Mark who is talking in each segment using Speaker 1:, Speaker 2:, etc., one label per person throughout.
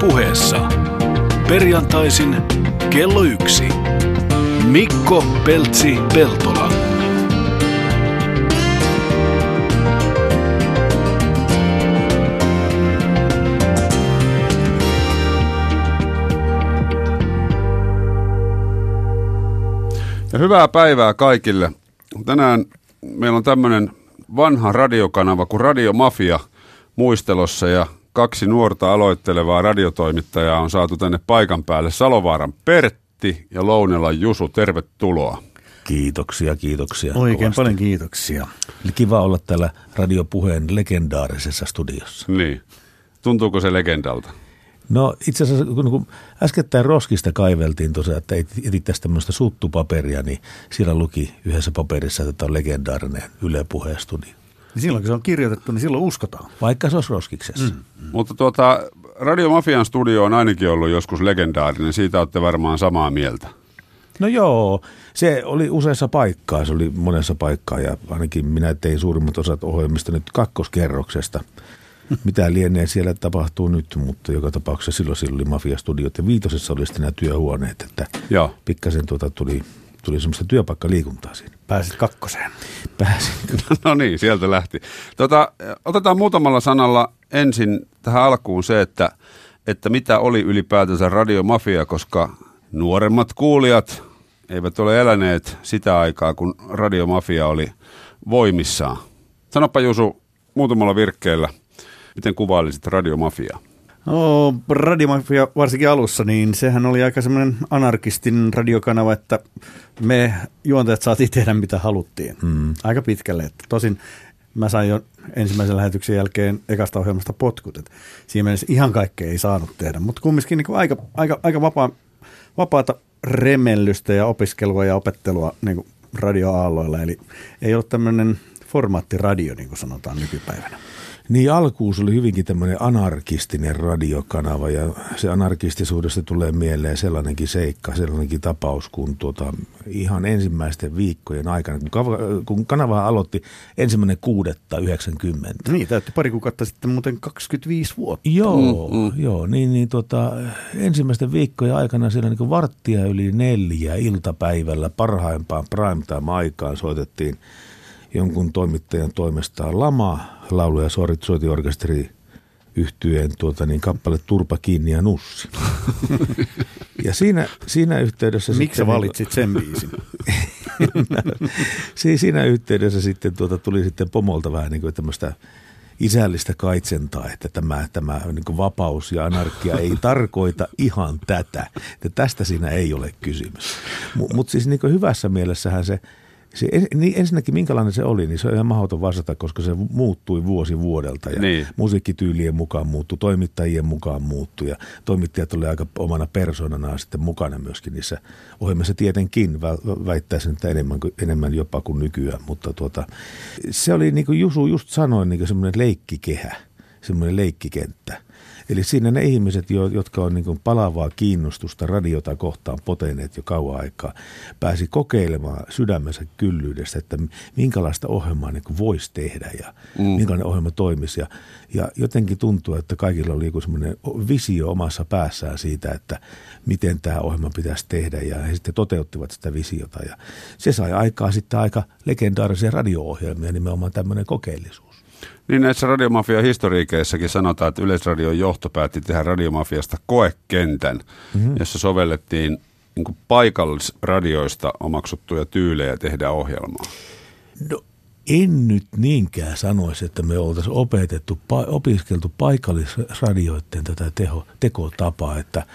Speaker 1: puheessa. Perjantaisin kello yksi. Mikko Peltsi Peltola.
Speaker 2: Ja hyvää päivää kaikille. Tänään meillä on tämmöinen vanha radiokanava kuin Radio Mafia muistelossa ja kaksi nuorta aloittelevaa radiotoimittajaa on saatu tänne paikan päälle. Salovaaran Pertti ja Lounelan Jusu, tervetuloa.
Speaker 3: Kiitoksia, kiitoksia.
Speaker 4: Oikein
Speaker 3: kovasti.
Speaker 4: paljon kiitoksia.
Speaker 3: Eli kiva olla täällä radiopuheen legendaarisessa studiossa.
Speaker 2: Niin. Tuntuuko se legendalta?
Speaker 3: No itse asiassa kun, kun äskettäin roskista kaiveltiin tosiaan, että etittäisiin tämmöistä suttupaperia, niin siellä luki yhdessä paperissa, että tämä on legendaarinen Yle Puheen studio.
Speaker 4: Niin silloin kun se on kirjoitettu, niin silloin uskotaan.
Speaker 3: Vaikka se olisi roskiksessa. Mm.
Speaker 2: Mutta tuota, Radio Mafian studio on ainakin ollut joskus legendaarinen. Siitä olette varmaan samaa mieltä.
Speaker 3: No joo, se oli useassa paikkaa, se oli monessa paikkaa ja ainakin minä tein suurimmat osat ohjelmista nyt kakkoskerroksesta. Mitä lienee siellä tapahtuu nyt, mutta joka tapauksessa silloin, silloin oli Mafia-studiot ja viitosessa oli sitten nämä työhuoneet, että
Speaker 2: Joo.
Speaker 3: pikkasen tuota tuli, tuli semmoista työpaikkaliikuntaa siinä.
Speaker 4: Pääsit kakkoseen.
Speaker 3: Pääsin.
Speaker 2: No niin, sieltä lähti. Tota, otetaan muutamalla sanalla ensin tähän alkuun se, että, että mitä oli ylipäätänsä radiomafia, koska nuoremmat kuulijat eivät ole eläneet sitä aikaa, kun radiomafia oli voimissaan. Sanoppa Jusu muutamalla virkkeellä, miten kuvailisit radiomafiaa?
Speaker 4: No, Radiomafia varsinkin alussa, niin sehän oli aika semmoinen anarkistin radiokanava, että me juontajat saatiin tehdä mitä haluttiin. Mm. Aika pitkälle. Että tosin mä sain jo ensimmäisen lähetyksen jälkeen ekasta ohjelmasta potkut. Että siinä mielessä ihan kaikkea ei saanut tehdä, mutta kumminkin niin aika, aika, aika vapaa, vapaata remellystä ja opiskelua ja opettelua niin radioaalloilla. Eli ei ollut tämmöinen formaattiradio, niin kuin sanotaan nykypäivänä.
Speaker 3: Niin alkuun se oli hyvinkin tämmöinen anarkistinen radiokanava ja se anarkistisuudesta tulee mieleen sellainenkin seikka, sellainenkin tapaus, kun tuota, ihan ensimmäisten viikkojen aikana, kun, kanava aloitti ensimmäinen kuudetta 90.
Speaker 4: Niin, täytti pari kuukautta sitten muuten 25 vuotta.
Speaker 3: Joo, mm, mm. joo niin, niin tota, ensimmäisten viikkojen aikana siellä niin varttia yli neljä iltapäivällä parhaimpaan primetime-aikaan soitettiin jonkun toimittajan toimesta Lama, laulu- ja soitiorkesteri yhtyeen tuota, niin kappale Turpa kiinni ja nussi. ja siinä, siinä yhteydessä...
Speaker 4: Miksi sä valitsit sen biisin?
Speaker 3: siinä yhteydessä sitten tuota, tuli sitten pomolta vähän niin kuin tämmöistä isällistä kaitsentaa, että tämä, tämä niin vapaus ja anarkia ei tarkoita ihan tätä. Että tästä siinä ei ole kysymys. Mutta mut siis niin hyvässä mielessähän se se, niin ensinnäkin minkälainen se oli, niin se on ihan mahdoton vastata, koska se muuttui vuosi vuodelta ja niin. musiikkityylien mukaan muuttui, toimittajien mukaan muuttui ja toimittajat oli aika omana persoonanaan sitten mukana myöskin niissä ohjelmissa tietenkin, väittäisin, että enemmän, enemmän jopa kuin nykyään, mutta tuota, se oli niin kuin Jusu just sanoin, niin semmoinen leikkikehä, semmoinen leikkikenttä. Eli siinä ne ihmiset, jotka on niin palavaa kiinnostusta radiota kohtaan poteneet jo kauan aikaa, pääsi kokeilemaan sydämensä kyllyydestä, että minkälaista ohjelmaa niin voisi tehdä ja mm. minkälainen ohjelma toimisi. Ja, ja jotenkin tuntuu, että kaikilla oli joku semmoinen visio omassa päässään siitä, että miten tämä ohjelma pitäisi tehdä ja he sitten toteuttivat sitä visiota. Ja se sai aikaa sitten aika legendaarisia radio-ohjelmia, nimenomaan tämmöinen kokeellisuus.
Speaker 2: Niin näissä radiomafia historiikeissakin sanotaan, että Yleisradion johto päätti tehdä radiomafiasta koekentän, mm-hmm. jossa sovellettiin niin paikallisradioista omaksuttuja tyylejä tehdä ohjelmaa.
Speaker 3: No en nyt niinkään sanoisi, että me oltaisiin opetettu, opiskeltu paikallisradioiden tätä teho, tekotapaa, että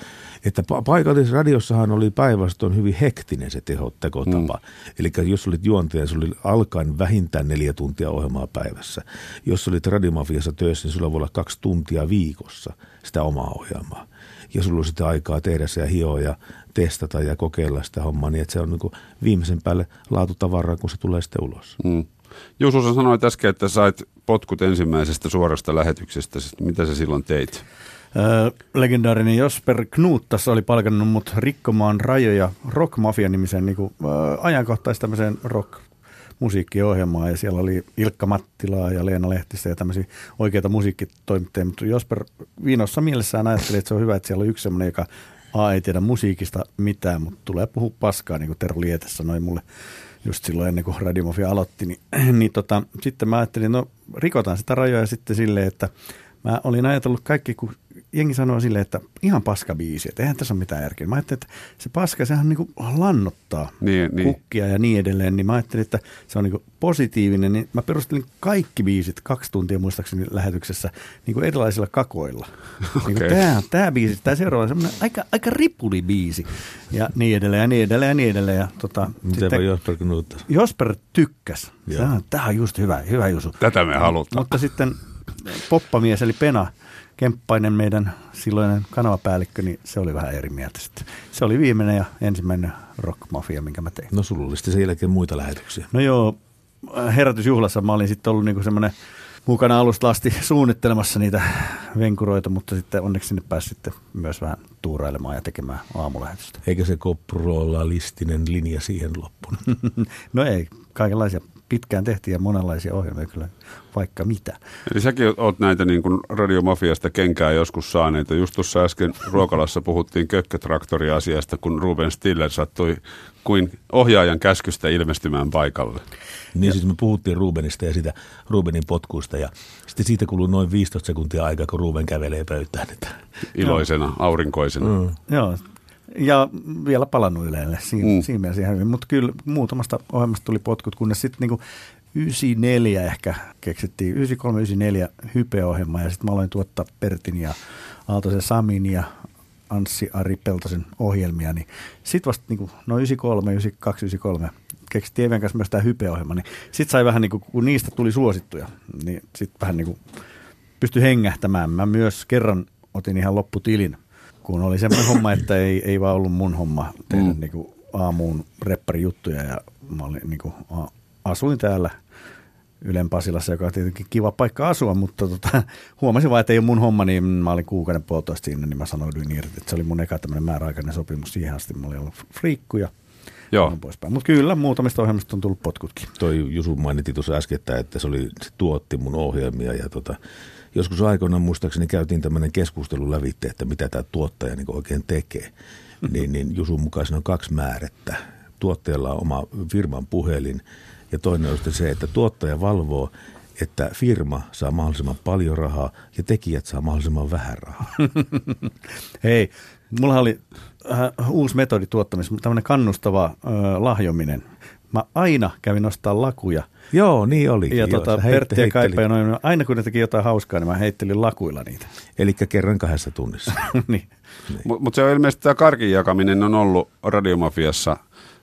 Speaker 3: että paikallisradiossahan oli päinvastoin hyvin hektinen se teho, tekotapa. Mm. Eli jos olit juontaja, se oli alkaen vähintään neljä tuntia ohjelmaa päivässä. Jos olit radiomafiassa töissä, niin sulla voi olla kaksi tuntia viikossa sitä omaa ohjelmaa. Ja sulla on sitten aikaa tehdä se ja hioa ja testata ja kokeilla sitä hommaa, niin että se on niin viimeisen päälle laatutavaraa, kun se tulee sitten ulos. Mm.
Speaker 2: Juuso, sä sanoit äsken, että sait potkut ensimmäisestä suorasta lähetyksestä. Mitä sä silloin teit?
Speaker 4: Legendaarinen Josper Knuttas oli palkannut mut rikkomaan rajoja Rock Mafia nimisen niin kuin, tämmöiseen rock musiikkiohjelmaa ja siellä oli Ilkka Mattilaa ja Leena Lehtistä ja tämmöisiä oikeita musiikkitoimittajia, mutta Josper viinossa mielessään ajatteli, että se on hyvä, että siellä on yksi semmoinen, joka A ei tiedä musiikista mitään, mutta tulee puhua paskaa, niin kuin Tero Liete sanoi mulle just silloin ennen kuin Radiomafia aloitti, niin, niin tota, sitten mä ajattelin, no rikotaan sitä rajoja sitten silleen, että mä olin ajatellut kaikki, kun jengi sanoo silleen, että ihan paska biisi, että eihän tässä ole mitään järkeä. Mä ajattelin, että se paska, sehän niin kuin lannottaa
Speaker 2: Niin, niin.
Speaker 4: kukkia ja niin edelleen, niin mä ajattelin, että se on niin kuin positiivinen, niin mä perustelin kaikki biisit kaksi tuntia muistaakseni lähetyksessä niin kuin erilaisilla kakoilla. Niin
Speaker 2: Okei.
Speaker 4: kuin tämä, tämä biisi, tämä seuraava on semmoinen aika, aika ripuli biisi ja niin edelleen ja niin edelleen ja niin edelleen. Ja tota,
Speaker 3: Mitenpä Josper?
Speaker 4: Josper tykkäs. Tämä on just hyvä, hyvä Jusu.
Speaker 2: Tätä me halutaan.
Speaker 4: Mutta sitten poppamies eli Pena Kemppainen, meidän silloinen kanavapäällikkö, niin se oli vähän eri mieltä sitten. Se oli viimeinen ja ensimmäinen rockmafia, minkä mä tein.
Speaker 3: No sulla oli sitten sen jälkeen muita lähetyksiä.
Speaker 4: No joo, herätysjuhlassa mä olin sitten ollut niinku semmoinen mukana alusta asti suunnittelemassa niitä venkuroita, mutta sitten onneksi sinne pääsi sitten myös vähän tuurailemaan ja tekemään aamulähetystä.
Speaker 3: Eikä se koprolistinen linja siihen loppunut.
Speaker 4: no ei, kaikenlaisia pitkään tehtiin ja monenlaisia ohjelmia kyllä, vaikka mitä.
Speaker 2: Eli säkin oot näitä niin kuin radiomafiasta kenkää joskus saaneita. Just tuossa äsken ruokalassa puhuttiin kökkötraktori-asiasta, kun Ruben Stiller sattui kuin ohjaajan käskystä ilmestymään paikalle.
Speaker 3: Niin siis me puhuttiin Rubenista ja sitä Rubenin potkuista ja sitten siitä kuluu noin 15 sekuntia aikaa, kun Ruben kävelee pöytään. Että
Speaker 2: Iloisena, aurinkoisena.
Speaker 3: Mm.
Speaker 4: Joo, ja vielä palannut Ylelle siinä,
Speaker 2: Mm.
Speaker 4: siinä mielessä ihan hyvin. Mutta kyllä muutamasta ohjelmasta tuli potkut, kunnes sitten niinku 94 ehkä keksittiin, 93-94 hype-ohjelma ja sitten mä aloin tuottaa Pertin ja Aaltosen Samin ja Anssi Ari Peltosen ohjelmia, niin sitten vasta niinku, no 93, 92, 93 keksittiin Even kanssa myös tämä hype-ohjelma, niin sitten sai vähän niinku, kun niistä tuli suosittuja, niin sitten vähän niinku pystyi hengähtämään. Mä myös kerran otin ihan lopputilin, kun oli semmoinen homma, että ei, ei vaan ollut mun homma tehdä
Speaker 2: Mm.
Speaker 4: mm. niinku aamuun repparijuttuja ja mä olin, niinku, a, asuin täällä Ylen Pasilassa, joka on tietenkin kiva paikka asua, mutta tota, huomasin vaan, että ei ole mun homma, niin mä olin kuukauden puolitoista siinä, niin mä sanoin irti, että se oli mun eka tämmöinen määräaikainen sopimus siihen asti. Mä olin ollut friikku ja
Speaker 2: Joo.
Speaker 4: poispäin. Mutta kyllä, muutamista ohjelmista on tullut potkutkin.
Speaker 3: toi Jusu mainitti tuossa äsken, että, että se, oli, se tuotti mun ohjelmia ja tota, joskus aikoinaan muistaakseni käytiin tämmöinen keskustelu lävitte, että mitä tämä tuottaja niin oikein tekee. Niin, niin Jusun mukaan siinä on kaksi määrettä. Tuottajalla on oma firman puhelin ja toinen on se, että tuottaja valvoo, että firma saa mahdollisimman paljon rahaa ja tekijät saa mahdollisimman vähän rahaa.
Speaker 4: Hei, mulla oli äh, uusi metodi tuottamisessa, tämmöinen kannustava äh, lahjominen. Mä aina kävin nostaa lakuja.
Speaker 3: Joo, niin olikin.
Speaker 4: Ja
Speaker 3: joo.
Speaker 4: tota, Pertti ja Kaipa ja noin, aina kun ne teki jotain hauskaa, niin mä heittelin lakuilla niitä.
Speaker 3: Eli kerran kahdessa tunnissa.
Speaker 4: niin.
Speaker 2: Mutta mut se on ilmeisesti tämä karkin jakaminen on ollut radiomafiassa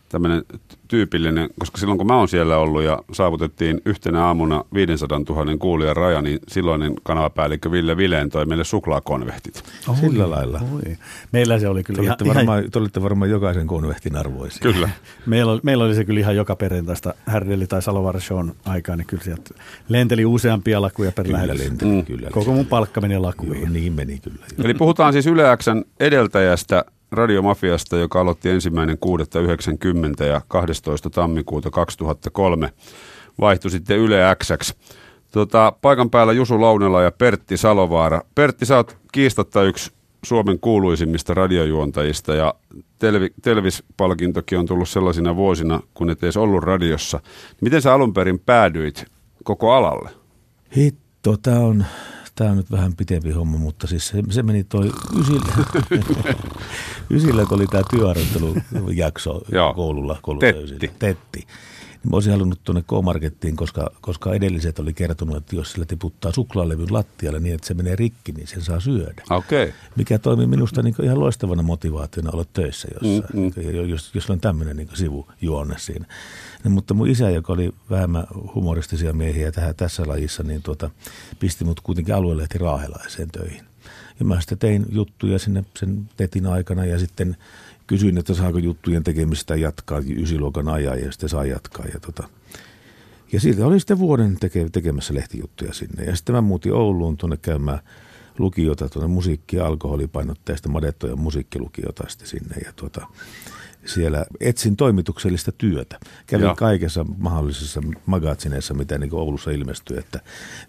Speaker 2: tämmöinen tyypillinen, koska silloin kun mä oon siellä ollut ja saavutettiin yhtenä aamuna 500 000 kuulijan raja, niin silloinen kanavapäällikkö Ville Vileen toi meille suklaakonvehtit.
Speaker 3: Sillä lailla.
Speaker 4: Oi. Meillä se oli
Speaker 3: Te
Speaker 4: kyllä ihan,
Speaker 3: olitte,
Speaker 4: ihan,
Speaker 3: varmaan, te olitte varmaan jokaisen konvehtin arvoisia.
Speaker 2: Kyllä.
Speaker 4: meillä, oli, meillä oli se kyllä ihan joka perjantaista Härdelli tai Salovaara Shown aikaa, niin kyllä sieltä lenteli useampia lakuja per
Speaker 3: Kyllä
Speaker 4: lähetys.
Speaker 3: lenteli,
Speaker 2: Mm.
Speaker 3: kyllä.
Speaker 4: Koko mun palkka meni
Speaker 3: Joo,
Speaker 4: lakuihin.
Speaker 3: niin meni kyllä. joo.
Speaker 2: Eli puhutaan siis Yle Xn edeltäjästä Radiomafiasta, joka aloitti ensimmäinen 6.90 ja 12. tammikuuta 2003 vaihtui sitten Yle Xx. Tota, paikan päällä Jusu Launela ja Pertti Salovaara. Pertti, sä oot kiistatta yksi Suomen kuuluisimmista radiojuontajista ja Telvi, Telvis-palkintokin on tullut sellaisina vuosina, kun et edes ollut radiossa. Miten sä alun perin päädyit koko alalle?
Speaker 3: Hitto, tämä on, tää on nyt vähän pitempi homma, mutta siis se, se meni toi ysillä. ysillä kun oli tämä työharjoittelujakso koululla. koululla
Speaker 2: Tetti.
Speaker 3: Tetti. Mä olisin halunnut tuonne K-Markettiin, koska, koska edelliset oli kertonut, että jos sillä tiputtaa suklaalevyn lattialle niin, että se menee rikki, niin sen saa syödä.
Speaker 2: Okei. Okay.
Speaker 3: Mikä toimi minusta niin ihan loistavana motivaationa olla töissä jossain,
Speaker 2: Mm, mm.
Speaker 3: mm, jos, jos on tämmöinen niin sivujuonne siinä. No, mutta mun isä, joka oli vähemmän humoristisia miehiä tähän, tässä lajissa, niin tuota, pisti mut kuitenkin aluelehti Raahelaiseen töihin. Ja mä sitten tein juttuja sinne sen tetin aikana ja sitten kysyin, että saako juttujen tekemistä jatkaa ysiluokan ajan ja sitten saa jatkaa. Ja, tota, ja siitä oli sitten vuoden teke, tekemässä lehtijuttuja sinne. Ja sitten mä muutin Ouluun tuonne käymään lukiota, tuonne musiikki- ja alkoholipainotteista madettoja musiikkilukiota sitten sinne. Ja tuota, siellä etsin toimituksellista työtä. Kävin
Speaker 2: Joo.
Speaker 3: kaikessa mahdollisissa magazineissa, mitä niin Oulussa ilmestyi, että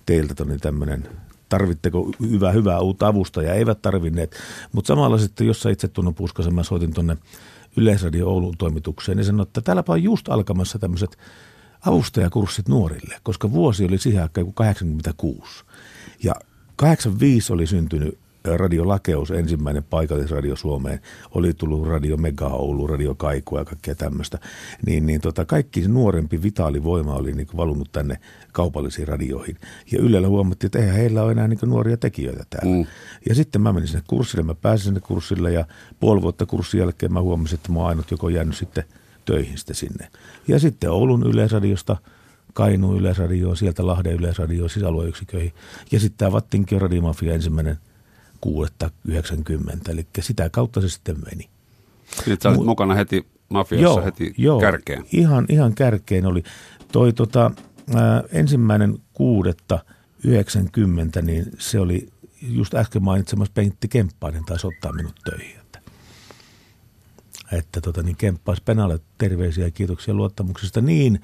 Speaker 3: teiltä on tämmöinen tarvitteko hyvää, hyvää uutta avustajaa, eivät tarvinneet. Mutta samalla sitten jossain itse tunnon puskasen mä soitin tuonne Yleisradio Oulun toimitukseen, niin sanoin, että täälläpä on just alkamassa tämmöiset avustajakurssit nuorille, koska vuosi oli siihen aikaan kuin 86. Ja 85 oli syntynyt Radio Lakeus, ensimmäinen paikallisradio Suomeen, oli tullut Radio Mega Oulu, Radio Kaiku ja kaikkea tämmöistä, niin, niin tota, kaikki nuorempi vitaali voima oli niin valunut tänne kaupallisiin radioihin. Ja Ylellä huomattiin, että eihän heillä ole enää niin nuoria tekijöitä täällä. Mm. Ja sitten mä menin sinne kurssille, mä pääsin sinne kurssille ja puoli vuotta kurssin jälkeen mä huomasin, että mä oon ainut joko jäänyt sitten töihin sitten sinne. Ja sitten Oulun Yleisradiosta Kainuun Yleisradioon, sieltä Lahden Yleisradioon, sisäalueyksiköihin. Ja sitten tämä Vattinkin Radiomafia ensimmäinen 6.90, eli sitä kautta se sitten meni.
Speaker 2: Niin, että sä olit
Speaker 3: Mu-
Speaker 2: mukana heti mafiassa heti kärkeen.
Speaker 3: Ihan, ihan kärkeen oli. Toi tota, ää, ensimmäinen kuudetta 90, niin se oli just äsken mainitsemassa Pentti Kemppainen taisi ottaa minut töihin. Että, että tota, niin Kemppas Penalle terveisiä ja kiitoksia luottamuksesta. Niin,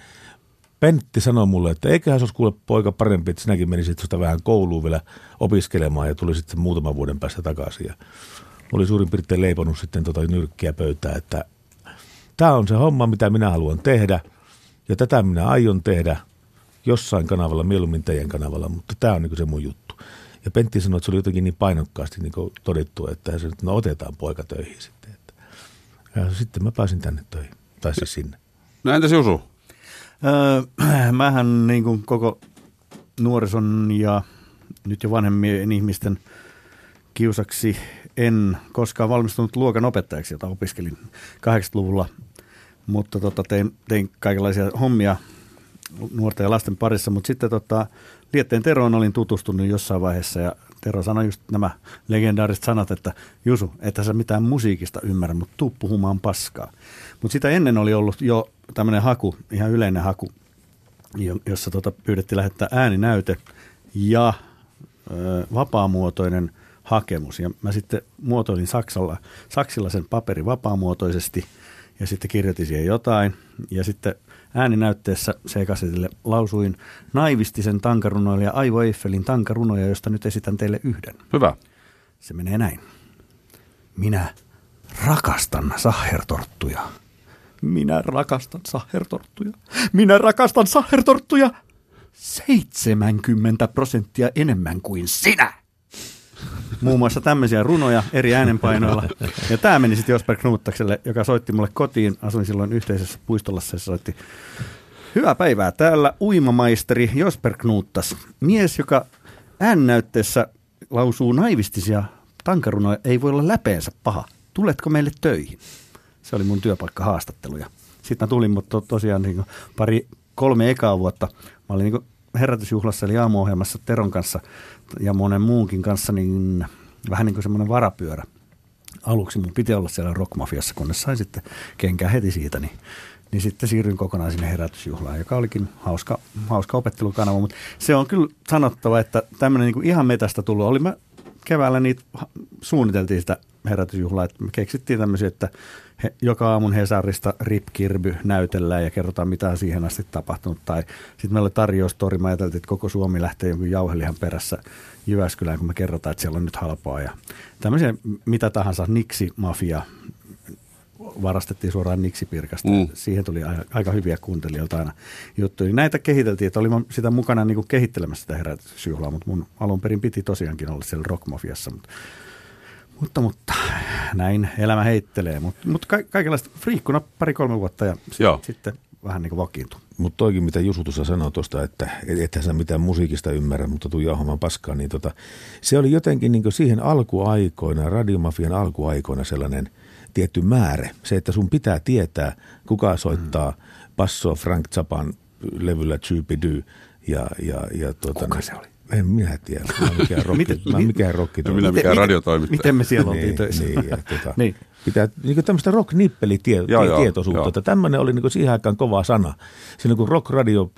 Speaker 3: Pentti sanoi mulle, että eiköhän se olisi kuule poika parempi, että sinäkin menisit sitä vähän kouluun vielä opiskelemaan ja tuli sitten muutaman vuoden päästä takaisin. Ja oli suurin piirtein leiponut sitten tota nyrkkiä pöytää, että tämä on se homma, mitä minä haluan tehdä ja tätä minä aion tehdä jossain kanavalla, mieluummin teidän kanavalla, mutta tämä on niin se mun juttu. Ja Pentti sanoi, että se oli jotenkin niin painokkaasti niin todettu, että se, no otetaan poika töihin sitten. Ja sitten mä pääsin tänne töihin, tai siis sinne.
Speaker 2: No entäs Jusu?
Speaker 4: Mähän niin kuin koko nuorison ja nyt jo vanhemmien ihmisten kiusaksi en koskaan valmistunut luokan opettajaksi, jota opiskelin 80-luvulla, mutta tota, tein, tein kaikenlaisia hommia nuorten ja lasten parissa, mutta sitten tota, Lietteen Teroon olin tutustunut jossain vaiheessa ja Tero sanoi just nämä legendaariset sanat, että Jusu, että sä mitään musiikista ymmärrä, mutta tuu puhumaan paskaa. Mutta sitä ennen oli ollut jo tämmöinen haku, ihan yleinen haku, jo- jossa tota pyydettiin lähettää ääninäyte ja ö, vapaamuotoinen hakemus. Ja mä sitten muotoilin Saksalla, Saksilla sen paperi vapaamuotoisesti ja sitten kirjoitin siihen jotain. Ja sitten ääninäytteessä C-kasetille lausuin naivistisen tankarunoilija Aivo Eiffelin tankarunoja, josta nyt esitän teille yhden.
Speaker 2: Hyvä.
Speaker 4: Se menee näin. Minä rakastan sahertorttuja. Minä rakastan sahertorttuja. Minä rakastan sahertorttuja 70 prosenttia enemmän kuin sinä. Muun muassa tämmöisiä runoja eri äänenpainoilla. Ja tämä meni sitten Josper Knuuttakselle, joka soitti mulle kotiin. Asuin silloin yhteisessä puistolassa ja soitti Hyvää päivää. Täällä uimamaisteri Josper Knuuttas. Mies, joka äännäytteessä lausuu naivistisia tankarunoja, ei voi olla läpeensä paha. Tuletko meille töihin? Se oli mun työpaikkahaastattelu. Ja sitten mä tulin, mutta to, tosiaan niin pari, kolme ekaa vuotta. Mä olin niin herätysjuhlassa eli aamuohjelmassa Teron kanssa ja monen muunkin kanssa niin vähän niin kuin semmoinen varapyörä. Aluksi mun piti olla siellä Rockmafiassa, kunnes sain sitten kenkää heti siitä, niin niin sitten siirryin kokonaan sinne herätysjuhlaan, joka olikin hauska, hauska opettelukanava. Mutta se on kyllä sanottava, että tämmöinen niin ihan metästä tullut. Oli mä keväällä niitä suunniteltiin sitä herätysjuhlaa, että me keksittiin tämmöisiä, että he, joka aamun Hesarista Rip Kirby näytellään ja kerrotaan, mitä on siihen asti tapahtunut. Tai sitten meillä oli tarjoustori, mä ajateltiin, että koko Suomi lähtee jonkun jauhelihan perässä Jyväskylään, kun me kerrotaan, että siellä on nyt halpaa. Ja tämmöisiä mitä tahansa, niksi mafia, varastettiin suoraan Niksipirkasta.
Speaker 2: Mm.
Speaker 4: Siihen tuli aika, aika hyviä kuuntelijoilta aina juttuja. Niin Näitä kehiteltiin, että olin sitä mukana niin kuin kehittelemässä sitä herätysjuhlaa, mutta mun alun perin piti tosiaankin olla siellä Rockmafiassa. Mutta, mutta, mutta näin elämä heittelee. Mutta, mutta ka- kaikenlaista friikkuna pari-kolme vuotta ja s-
Speaker 2: Joo.
Speaker 4: sitten vähän niin kuin vakiintui.
Speaker 3: Mutta toikin, mitä Jusu tuossa sanoi tuosta, että et- ethän sä mitään musiikista ymmärrä, mutta tuu jauhamaan paskaa, niin tota, se oli jotenkin niin siihen alkuaikoina, radiomafian alkuaikoina sellainen tietty määrä. Se, että sun pitää tietää, kuka soittaa mm. passoa Frank Zappan levyllä Chupidoo ja, ja, ja tuota,
Speaker 4: Kuka se oli?
Speaker 3: En minä tiedä. Mä en mikään rokki,
Speaker 4: Miten-
Speaker 3: mä en
Speaker 4: mi-
Speaker 3: mikään rokki
Speaker 2: minä mikään radiotoimittaja.
Speaker 4: Miten me siellä oltiin
Speaker 3: niin,
Speaker 4: töissä?
Speaker 3: Niin, ja, tota,
Speaker 4: Niin.
Speaker 3: Pitää niin tämmöistä rock-nippelitietoisuutta.
Speaker 2: Joo.
Speaker 3: Että Tämmöinen oli niin siihen aikaan kova sana. Silloin kun rock-radio,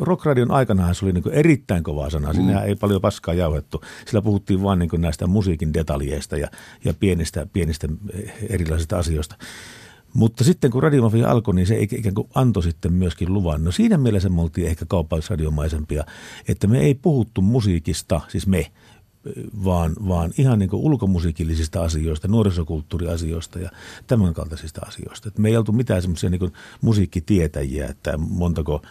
Speaker 3: rock-radion aikanahan se oli niin erittäin kova sana. Siinä mm. ei paljon paskaa jauhettu. Sillä puhuttiin vain niin näistä musiikin detaljeista ja, ja pienistä, pienistä eh, erilaisista asioista. Mutta sitten kun radiomafia alkoi, niin se ikään kuin antoi sitten myöskin luvan. No siinä mielessä me oltiin ehkä kaupallisradiomaisempia, että me ei puhuttu musiikista, siis me, vaan, vaan ihan niin kuin ulkomusiikillisista asioista, nuorisokulttuuriasioista ja tämän kaltaisista asioista. Et me ei oltu mitään semmoisia niin musiikkitietäjiä, että montako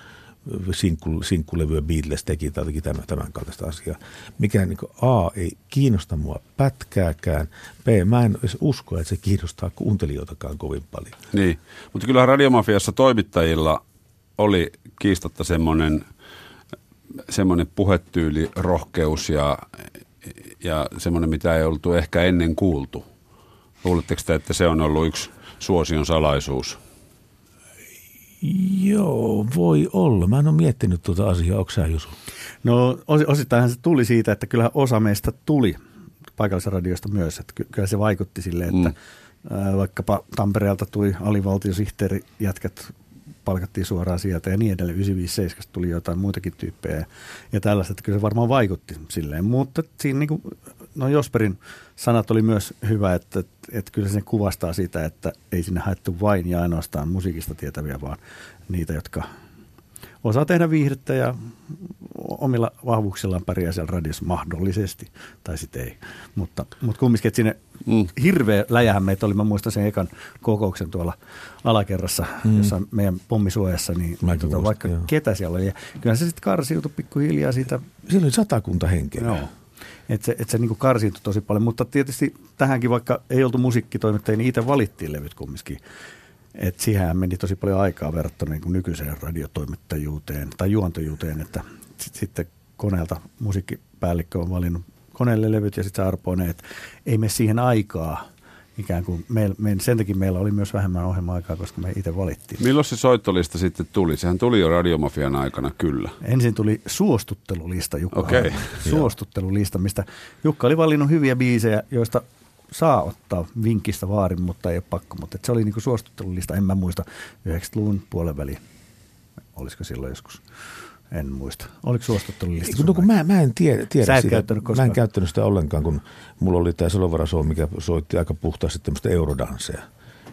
Speaker 3: sinkku, sinkkulevyä Beatles teki tai tämän, tämän kaltaista asiaa. Mikä niin kuin A ei kiinnosta mua pätkääkään, B mä en edes usko, että se kiinnostaa kuuntelijoitakaan kovin paljon.
Speaker 2: Niin, mutta kyllähän Radiomafiassa toimittajilla oli kiistatta semmoinen, semmoinen puhetyyli, rohkeus ja, ja semmoinen, mitä ei oltu ehkä ennen kuultu. Luuletteko te, että se on ollut yksi suosion salaisuus?
Speaker 3: Joo, voi olla. Mä en ole miettinyt tuota asiaa. Onko sä Jusu?
Speaker 4: No osittainhan se tuli siitä, että kyllä osa meistä tuli paikallisesta radiosta myös. Että kyllä se vaikutti sille, että mm. vaikkapa Tampereelta tuli alivaltiosihteeri jätkät palkattiin suoraan sieltä ja niin edelleen. 957 tuli jotain muitakin tyyppejä ja tällaista, että kyllä se varmaan vaikutti silleen. Mutta siinä niin kuin, no Josperin sanat oli myös hyvä, että, että, että kyllä se kuvastaa sitä, että ei sinne haettu vain ja ainoastaan musiikista tietäviä, vaan niitä, jotka osaa tehdä viihdettä ja omilla vahvuuksillaan pärjää siellä radiossa mahdollisesti, tai sitten ei. Mutta, mutta kumminkin, että sinne mm. hirveä läjähän meitä oli, mä muistan sen ekan kokouksen tuolla alakerrassa, mm. jossa meidän pommisuojassa, niin tuota, vaikka joo. ketä siellä oli. Ja kyllä se sitten karsiutui pikkuhiljaa siitä.
Speaker 3: Siellä oli satakunta henkeä.
Speaker 4: Joo. Että se, et se niin karsiutui tosi paljon, mutta tietysti tähänkin, vaikka ei oltu musiikkitoimittajia, niin itse valittiin levyt kumminkin. Et siihen meni tosi paljon aikaa verrattuna niin nykyiseen radiotoimittajuuteen tai juontajuuteen, että sit, sitten koneelta musiikkipäällikkö on valinnut koneelle levyt ja sitten se arpoinen, että ei me siihen aikaa ikään kuin, me, me, sen takia meillä oli myös vähemmän ohjelma-aikaa, koska me itse valittiin.
Speaker 2: Milloin se soittolista sitten tuli? Sehän tuli jo Radiomafian aikana, kyllä.
Speaker 4: Ensin tuli suostuttelulista, Jukka. Okay. Suostuttelulista, mistä Jukka oli valinnut hyviä biisejä, joista saa ottaa vinkistä vaarin, mutta ei ole pakko. Mutta se oli niinku suostuttelulista, en mä muista, 90-luvun puolen väliin. Olisiko silloin joskus? En muista. Oliko suostuttelulista?
Speaker 3: No, kun mä, mä en tiedä, tiedä Sä sitä. Mä en käyttänyt sitä ollenkaan, kun mulla oli tämä Salovara mikä soitti aika puhtaasti tämmöistä eurodansseja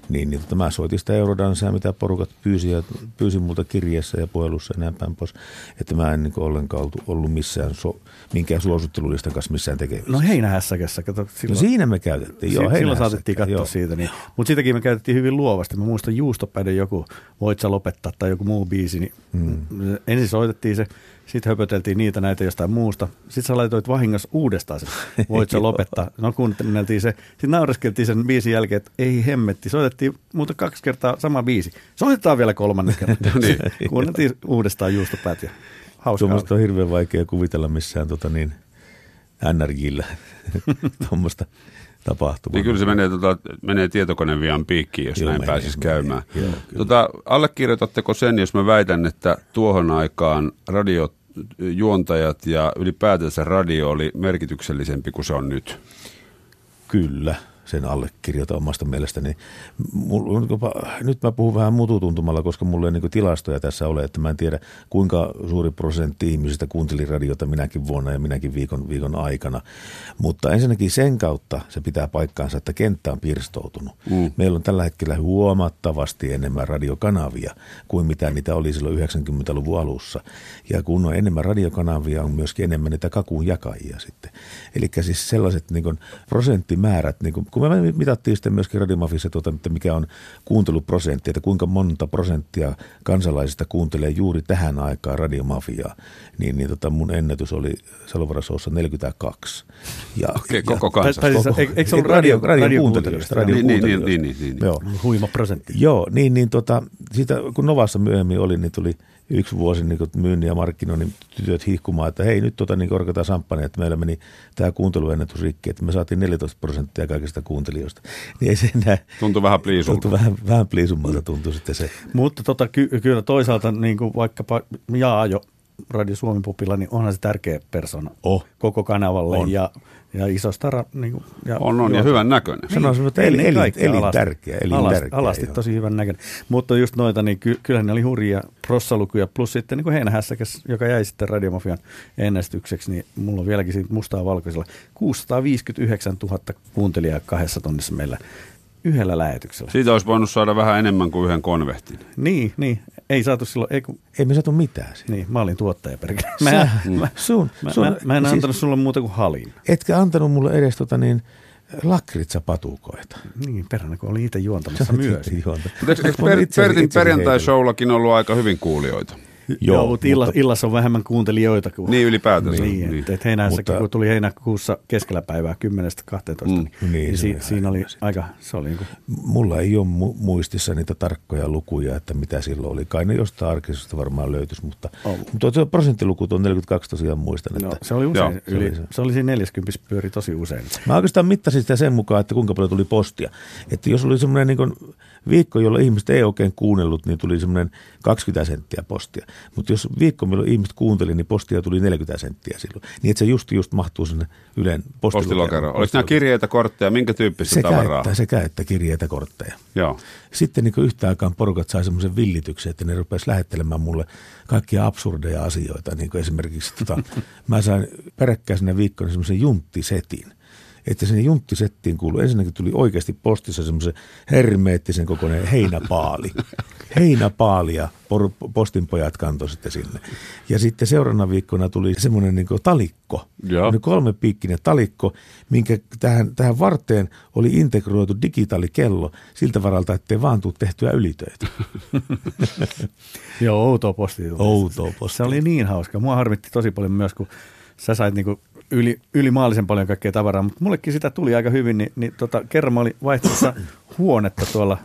Speaker 3: niin, niin tota, mä soitin sitä eurodansaa, mitä porukat pyysi, ja pyysi multa kirjeessä ja puhelussa ja näin päin pois, että mä en niin ollenkaan ollut missään, so, minkään suosittelulistan kanssa missään tekemisissä.
Speaker 4: No heinähässäkässä, kato.
Speaker 3: Silloin, no siinä me käytettiin, joo,
Speaker 4: Silloin saatettiin katsoa joo. siitä, niin, mutta sitäkin me käytettiin hyvin luovasti. Mä muistan juustopäiden joku, voit sä lopettaa, tai joku muu biisi, niin hmm. ensin soitettiin se, sitten höpöteltiin niitä näitä jostain muusta. Sitten sä laitoit vahingossa uudestaan se, voit sä lopettaa. No kuunneltiin se. Sitten naureskeltiin sen biisin jälkeen, että ei hemmetti. Soitettiin muuta kaksi kertaa sama biisi. Soitetaan vielä kolmannen kerran. no niin. Kuunneltiin uudestaan juustopäät ja hauskaa.
Speaker 3: Tuommoista on hirveän vaikea kuvitella missään tota niin, NRJillä tuommoista tapahtumaa.
Speaker 2: Niin kyllä se menee, tota, menee tietokonevian piikkiin, jos Joo, näin pääsisi käymään. Joo, tota, allekirjoitatteko sen, jos mä väitän, että tuohon aikaan radiojuontajat ja ylipäätänsä radio oli merkityksellisempi kuin se on nyt?
Speaker 3: Kyllä sen allekirjoita omasta mielestäni. Mulla, nyt mä puhun vähän mututuntumalla, koska mulla ei niin tilastoja tässä ole, että mä en tiedä kuinka suuri prosentti ihmisistä kuunteli radiota minäkin vuonna ja minäkin viikon, viikon aikana. Mutta ensinnäkin sen kautta se pitää paikkaansa, että kenttä on pirstoutunut. Mm. Meillä on tällä hetkellä huomattavasti enemmän radiokanavia kuin mitä niitä oli silloin 90-luvun alussa. Ja kun on enemmän radiokanavia, on myöskin enemmän niitä kakuun jakajia sitten. Eli siis sellaiset niin prosenttimäärät, niin kuin, kun me mitattiin sitten myöskin Radiomafissa, tuota, että mikä on kuunteluprosentti, että kuinka monta prosenttia kansalaisista kuuntelee juuri tähän aikaan Radiomafiaa, niin, niin tota mun ennätys oli Salovarasoossa 42.
Speaker 2: Ja, okay, koko kansa. Tai,
Speaker 4: siis, eikö se ollut radio, radio, radio kuuntelijoista?
Speaker 2: Radio niin, niin, niin, niin, niin, niin.
Speaker 4: Joo. Huima prosentti.
Speaker 3: Joo, niin, niin tota, siitä, kun Novassa myöhemmin oli, niin tuli – yksi vuosi niin myynnin ja markkinoinnin tytöt hihkumaan, että hei nyt tota, niin korkeata samppania, että meillä meni tämä kuunteluennätys rikki, että me saatiin 14 prosenttia kaikista kuuntelijoista. Niin ei se enää,
Speaker 2: tuntui vähän pliisulta.
Speaker 3: Tuntui vähän, vähän pliisummalta tuntui sitten se.
Speaker 4: Mutta tota, ky- kyllä toisaalta niin kuin vaikkapa Jaajo Radio Suomen pupilla, niin onhan se tärkeä persona oh. koko kanavalle on. ja, ja iso stara. Niin kuin,
Speaker 2: ja on, on, ja hyvän näköinen.
Speaker 3: Niin, Sanoisin, että elin, elin, elin, elin tärkeä. Elin
Speaker 4: alasti,
Speaker 3: tärkeä
Speaker 4: alasti tosi hyvän näköinen. Mutta just noita, niin ky, kyllähän ne oli hurjia prossalukuja, plus sitten niin heinähässäkäs, joka jäi sitten Radiomafian ennästykseksi, niin mulla on vieläkin siitä mustaa valkoisella. 659 000 kuuntelijaa kahdessa tunnissa meillä yhdellä lähetyksellä.
Speaker 2: Siitä olisi voinut saada vähän enemmän kuin yhden konvehtin.
Speaker 4: Niin, niin. Ei saatu silloin, ei kun,
Speaker 3: Ei me saatu mitään siitä.
Speaker 4: niin, mä olin tuottaja perkele.
Speaker 3: Sä,
Speaker 4: Mä,
Speaker 3: mä, sun,
Speaker 4: mä,
Speaker 3: sun,
Speaker 4: mä, mä en
Speaker 3: siis
Speaker 4: antanut sulle muuta kuin halin.
Speaker 3: Etkä antanut mulle edes tota niin, lakritsapatukoita.
Speaker 4: Niin, perhana, kun olin itse
Speaker 3: Sä
Speaker 4: juontamassa
Speaker 3: olit
Speaker 4: myös.
Speaker 3: juonta.
Speaker 2: Mutta eikö,
Speaker 3: Mä
Speaker 2: per, Pertin perjantai-showllakin ollut aika hyvin kuulijoita?
Speaker 4: Joo,
Speaker 3: Joo,
Speaker 4: mutta illa,
Speaker 3: mutta-
Speaker 4: illassa on vähemmän kuuntelijoita kuin...
Speaker 2: Niin ylipäätänsä.
Speaker 4: Niin,
Speaker 2: Niin.
Speaker 4: Että, että heinässäkin,
Speaker 3: Mutta-
Speaker 4: kun tuli heinäkuussa keskellä päivää 10-12,
Speaker 2: Mm.
Speaker 4: niin,
Speaker 3: Niin,
Speaker 4: niin si,
Speaker 3: oli
Speaker 4: siinä oli
Speaker 3: aika
Speaker 4: aika, se oli niin kuin,
Speaker 3: Mulla ei ole mu- muistissa niitä tarkkoja lukuja, että mitä silloin oli. Kai ne jostain arkisesta varmaan löytyisi, mutta,
Speaker 4: Oh.
Speaker 3: mutta tuo prosenttiluku tuon 42 tosiaan muistan.
Speaker 4: no,
Speaker 3: Että
Speaker 4: se oli usein,
Speaker 2: Joo,
Speaker 3: se
Speaker 4: yli,
Speaker 3: oli se.
Speaker 4: se oli siinä 40 pyöri tosi usein.
Speaker 3: Mä oikeastaan mittasin sitä sen mukaan, että kuinka paljon tuli postia. Että jos oli semmoinen niin viikko, jolla ihmiset ei oikein kuunnellut, niin tuli semmoinen 20 senttiä postia. Mutta jos viikko, milloin ihmiset kuunteli, niin postia tuli 40 senttiä silloin. Niin että se just, just mahtuu sinne Ylen
Speaker 2: Postilokero.
Speaker 3: postilokeroon.
Speaker 2: Oliko nämä kirjeitä, kortteja, minkä tyyppistä
Speaker 3: sekä
Speaker 2: tavaraa?
Speaker 3: että, sekä että kirjeitä, kortteja.
Speaker 2: Joo.
Speaker 3: Sitten niin yhtä aikaan porukat sai semmoisen villityksen, että ne rupesi lähettelemään mulle kaikkia absurdeja asioita. Niin kuin esimerkiksi tota, mä sain peräkkäisenä viikkona semmoisen junttisetin. Että sinne junttisettiin kuului, ensinnäkin tuli oikeasti postissa semmoisen hermeettisen kokoinen heinäpaali. Heinäpaalia por, postinpojat kantoi sitten sinne. Ja sitten seuraavana viikkona tuli semmoinen niin talikko,
Speaker 2: Joo.
Speaker 3: Semmoinen kolmepiikkinen talikko, minkä tähän, tähän varteen oli integroitu digitaalikello siltä varalta, ettei vaan tule tehtyä ylitöitä.
Speaker 4: Joo, outoa postia. tuli.
Speaker 3: Outoa postia.
Speaker 4: Se oli niin hauska. Mua harmitti tosi paljon myös, kun sä sait niinku yli, ylimaallisen paljon kaikkea tavaraa, mutta mullekin sitä tuli aika hyvin, niin, niin tota, kerran mä olin vaihtamassa huonetta tuolla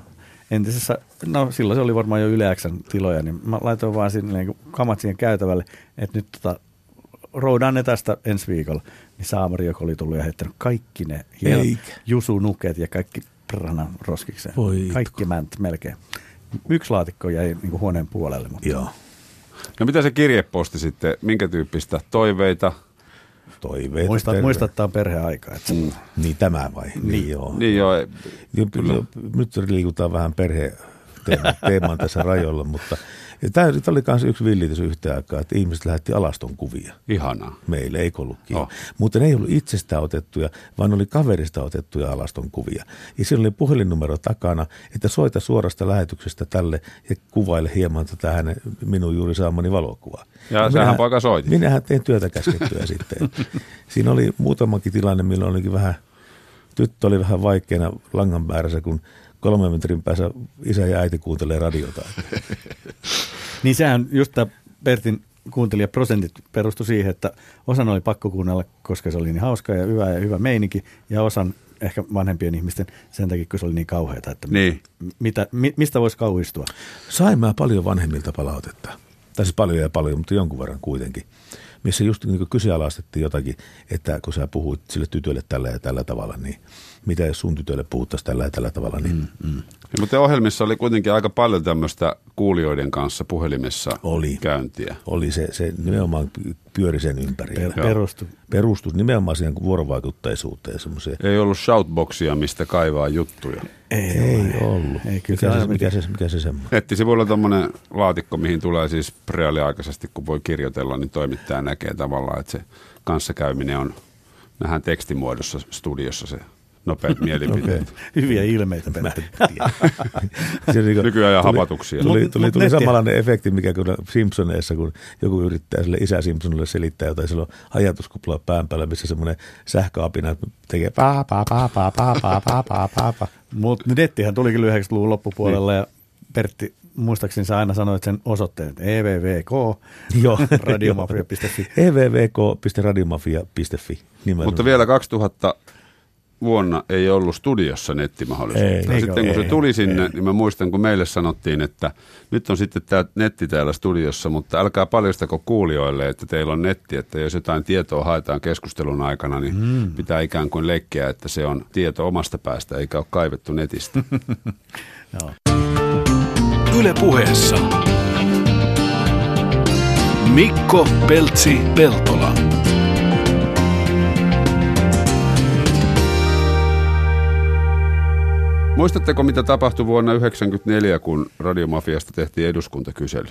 Speaker 4: entisessä, no silloin se oli varmaan jo Yle Xn tiloja, niin mä laitoin vaan sinne niin kamat siihen käytävälle, että nyt tota, roudaan ne tästä ensi viikolla. Niin Saamari, joka oli tullut ja heittänyt kaikki ne hienot jusunuket ja kaikki prana roskikseen.
Speaker 3: Voi
Speaker 4: kaikki mänt melkein. Yksi laatikko jäi niin huoneen puolelle, mutta
Speaker 3: Joo,
Speaker 2: No mitä se kirjeposti sitten, minkä tyyppistä toiveita?
Speaker 3: Toiveet.
Speaker 4: Muistat,
Speaker 3: terve-
Speaker 4: muistat, että tämä on perheaika. Että mm.
Speaker 3: Niin tämä vai? Niin, niin joo.
Speaker 2: Niin joo,
Speaker 3: Jo, jo, nyt liikutaan vähän perhe teemaan tässä rajoilla, mutta tämä oli myös yksi villitys yhtä aikaa, että ihmiset lähetti alaston kuvia.
Speaker 2: ihanaa.
Speaker 3: Meille ei ollutkin.
Speaker 2: Oh.
Speaker 3: Oh. Mutta ne ei ollut itsestään otettuja, vaan oli kaverista otettuja alaston kuvia. Ja siinä oli puhelinnumero takana, että soita suorasta lähetyksestä tälle ja kuvaile hieman tätä hänen, minun juuri saamani valokuvaa.
Speaker 2: Ja sähän poika soitit.
Speaker 3: Minähän tein työtä käskettyä sitten. Siinä oli muutamakin tilanne, milloin olikin vähän, tyttö oli vähän vaikeana langan päässä, kun kolmen metrin päässä isä ja äiti kuuntelee radiota.
Speaker 4: Niin sehän just tämä Bertin kuuntelijaprosentit perustui siihen, että osan oli pakko kuunnella, koska se oli niin hauska ja hyvä ja hyvä meininki, ja osan ehkä vanhempien ihmisten sen takia, kun se oli niin kauheata, että
Speaker 2: Niin.
Speaker 4: mitä, mi, mistä voisi kauhistua.
Speaker 3: Sain mä paljon vanhemmilta palautetta. Tai siis paljon ja paljon, mutta jonkun verran kuitenkin. Missä just niin kyseenalaistettiin jotakin, että kun sä puhuit sille tytölle tällä ja tällä tavalla, niin mitä jos sun tytölle puhuttaisiin tällä ja tällä tavalla, niin mm, mm.
Speaker 2: Ja, mutta ohjelmissa oli kuitenkin aika paljon tämmöistä kuulijoiden kanssa puhelimessa
Speaker 3: Oli.
Speaker 2: käyntiä.
Speaker 3: oli se, se nimenomaan pyöri sen ympäri.
Speaker 4: Per, perustu.
Speaker 3: Perustus nimenomaan siihen vuorovaikutteisuuteen semmoiseen.
Speaker 2: Ei ollut shoutboxia, mistä kaivaa juttuja.
Speaker 4: Ei,
Speaker 3: Ei ollut.
Speaker 4: Ei, kyllä
Speaker 3: mikä,
Speaker 4: se
Speaker 3: mikä, se, mikä se semmoinen?
Speaker 2: Nettisivuilla tuommoinen laatikko, mihin tulee siis reaaliaikaisesti, kun voi kirjoitella, niin toimittaja näkee tavallaan, että se kanssakäyminen on, nähdään tekstimuodossa studiossa se nopeat mielipiteet.
Speaker 4: Hyviä ilmeitä,
Speaker 3: niinku-
Speaker 2: Nykyajan
Speaker 3: tuli-
Speaker 2: hapatuksia.
Speaker 3: Tuli, tuli, tuli
Speaker 4: netti-
Speaker 3: samanlainen efekti, mikä kun Simpsoneissa, kun joku yrittää sille isä Simpsonille selittää jotain, sillä on ajatuskupla pään päällä, missä semmoinen sähköapina tekee paa, paa, paa, paa, paa, paa, paa, paa, paa, paa.
Speaker 4: Mutta nettihän tuli kyllä 90-luvun loppupuolella ja Pertti, muistaakseni sä aina sanoit sen osoitteen, että E evvk,
Speaker 3: Joo.
Speaker 4: radiomafia.fi.
Speaker 3: evvk.radiomafia.fi nimenomaan.
Speaker 2: Mutta vielä 2000 vuonna ei ollut studiossa nettimahdollisuutta.
Speaker 3: Ei.
Speaker 2: Sitten kun se tuli sinne, niin mä muistan, kun meille sanottiin, että nyt on sitten tämä netti täällä studiossa, mutta älkää paljastako kuulijoille, että teillä on netti, että jos jotain tietoa haetaan keskustelun aikana, niin mm. pitää ikään kuin leikkiä, että se on tieto omasta päästä, eikä ole kaivettu netistä.
Speaker 4: Joo.
Speaker 1: Yle puheessa. Mikko Peltsi Peltola.
Speaker 2: Muistatteko, mitä tapahtui vuonna 1994, kun Radiomafiasta tehtiin eduskuntakysely?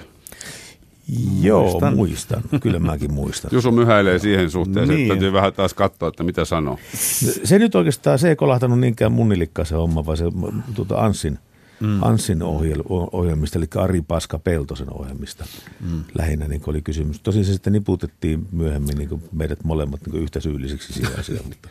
Speaker 3: Joo,
Speaker 4: Muistan.
Speaker 3: muistan. Kyllä mäkin muistan.
Speaker 2: Jusu myhäilee siihen suhteeseen,
Speaker 4: Niin.
Speaker 2: että täytyy vähän taas katsoa, että mitä sanoo.
Speaker 3: Se nyt oikeastaan, se ei kolahtanut niinkään mun nilikkaan se homma, vaan se tuota Anssin, mm. Anssin ohjel, ohjelmista, eli Ari Paska Peltosen ohjelmista mm. lähinnä niin oli kysymys. Tosin se sitten niputettiin myöhemmin niin meidät molemmat niin yhtä syyllisiksi siihen asiaan. mutta,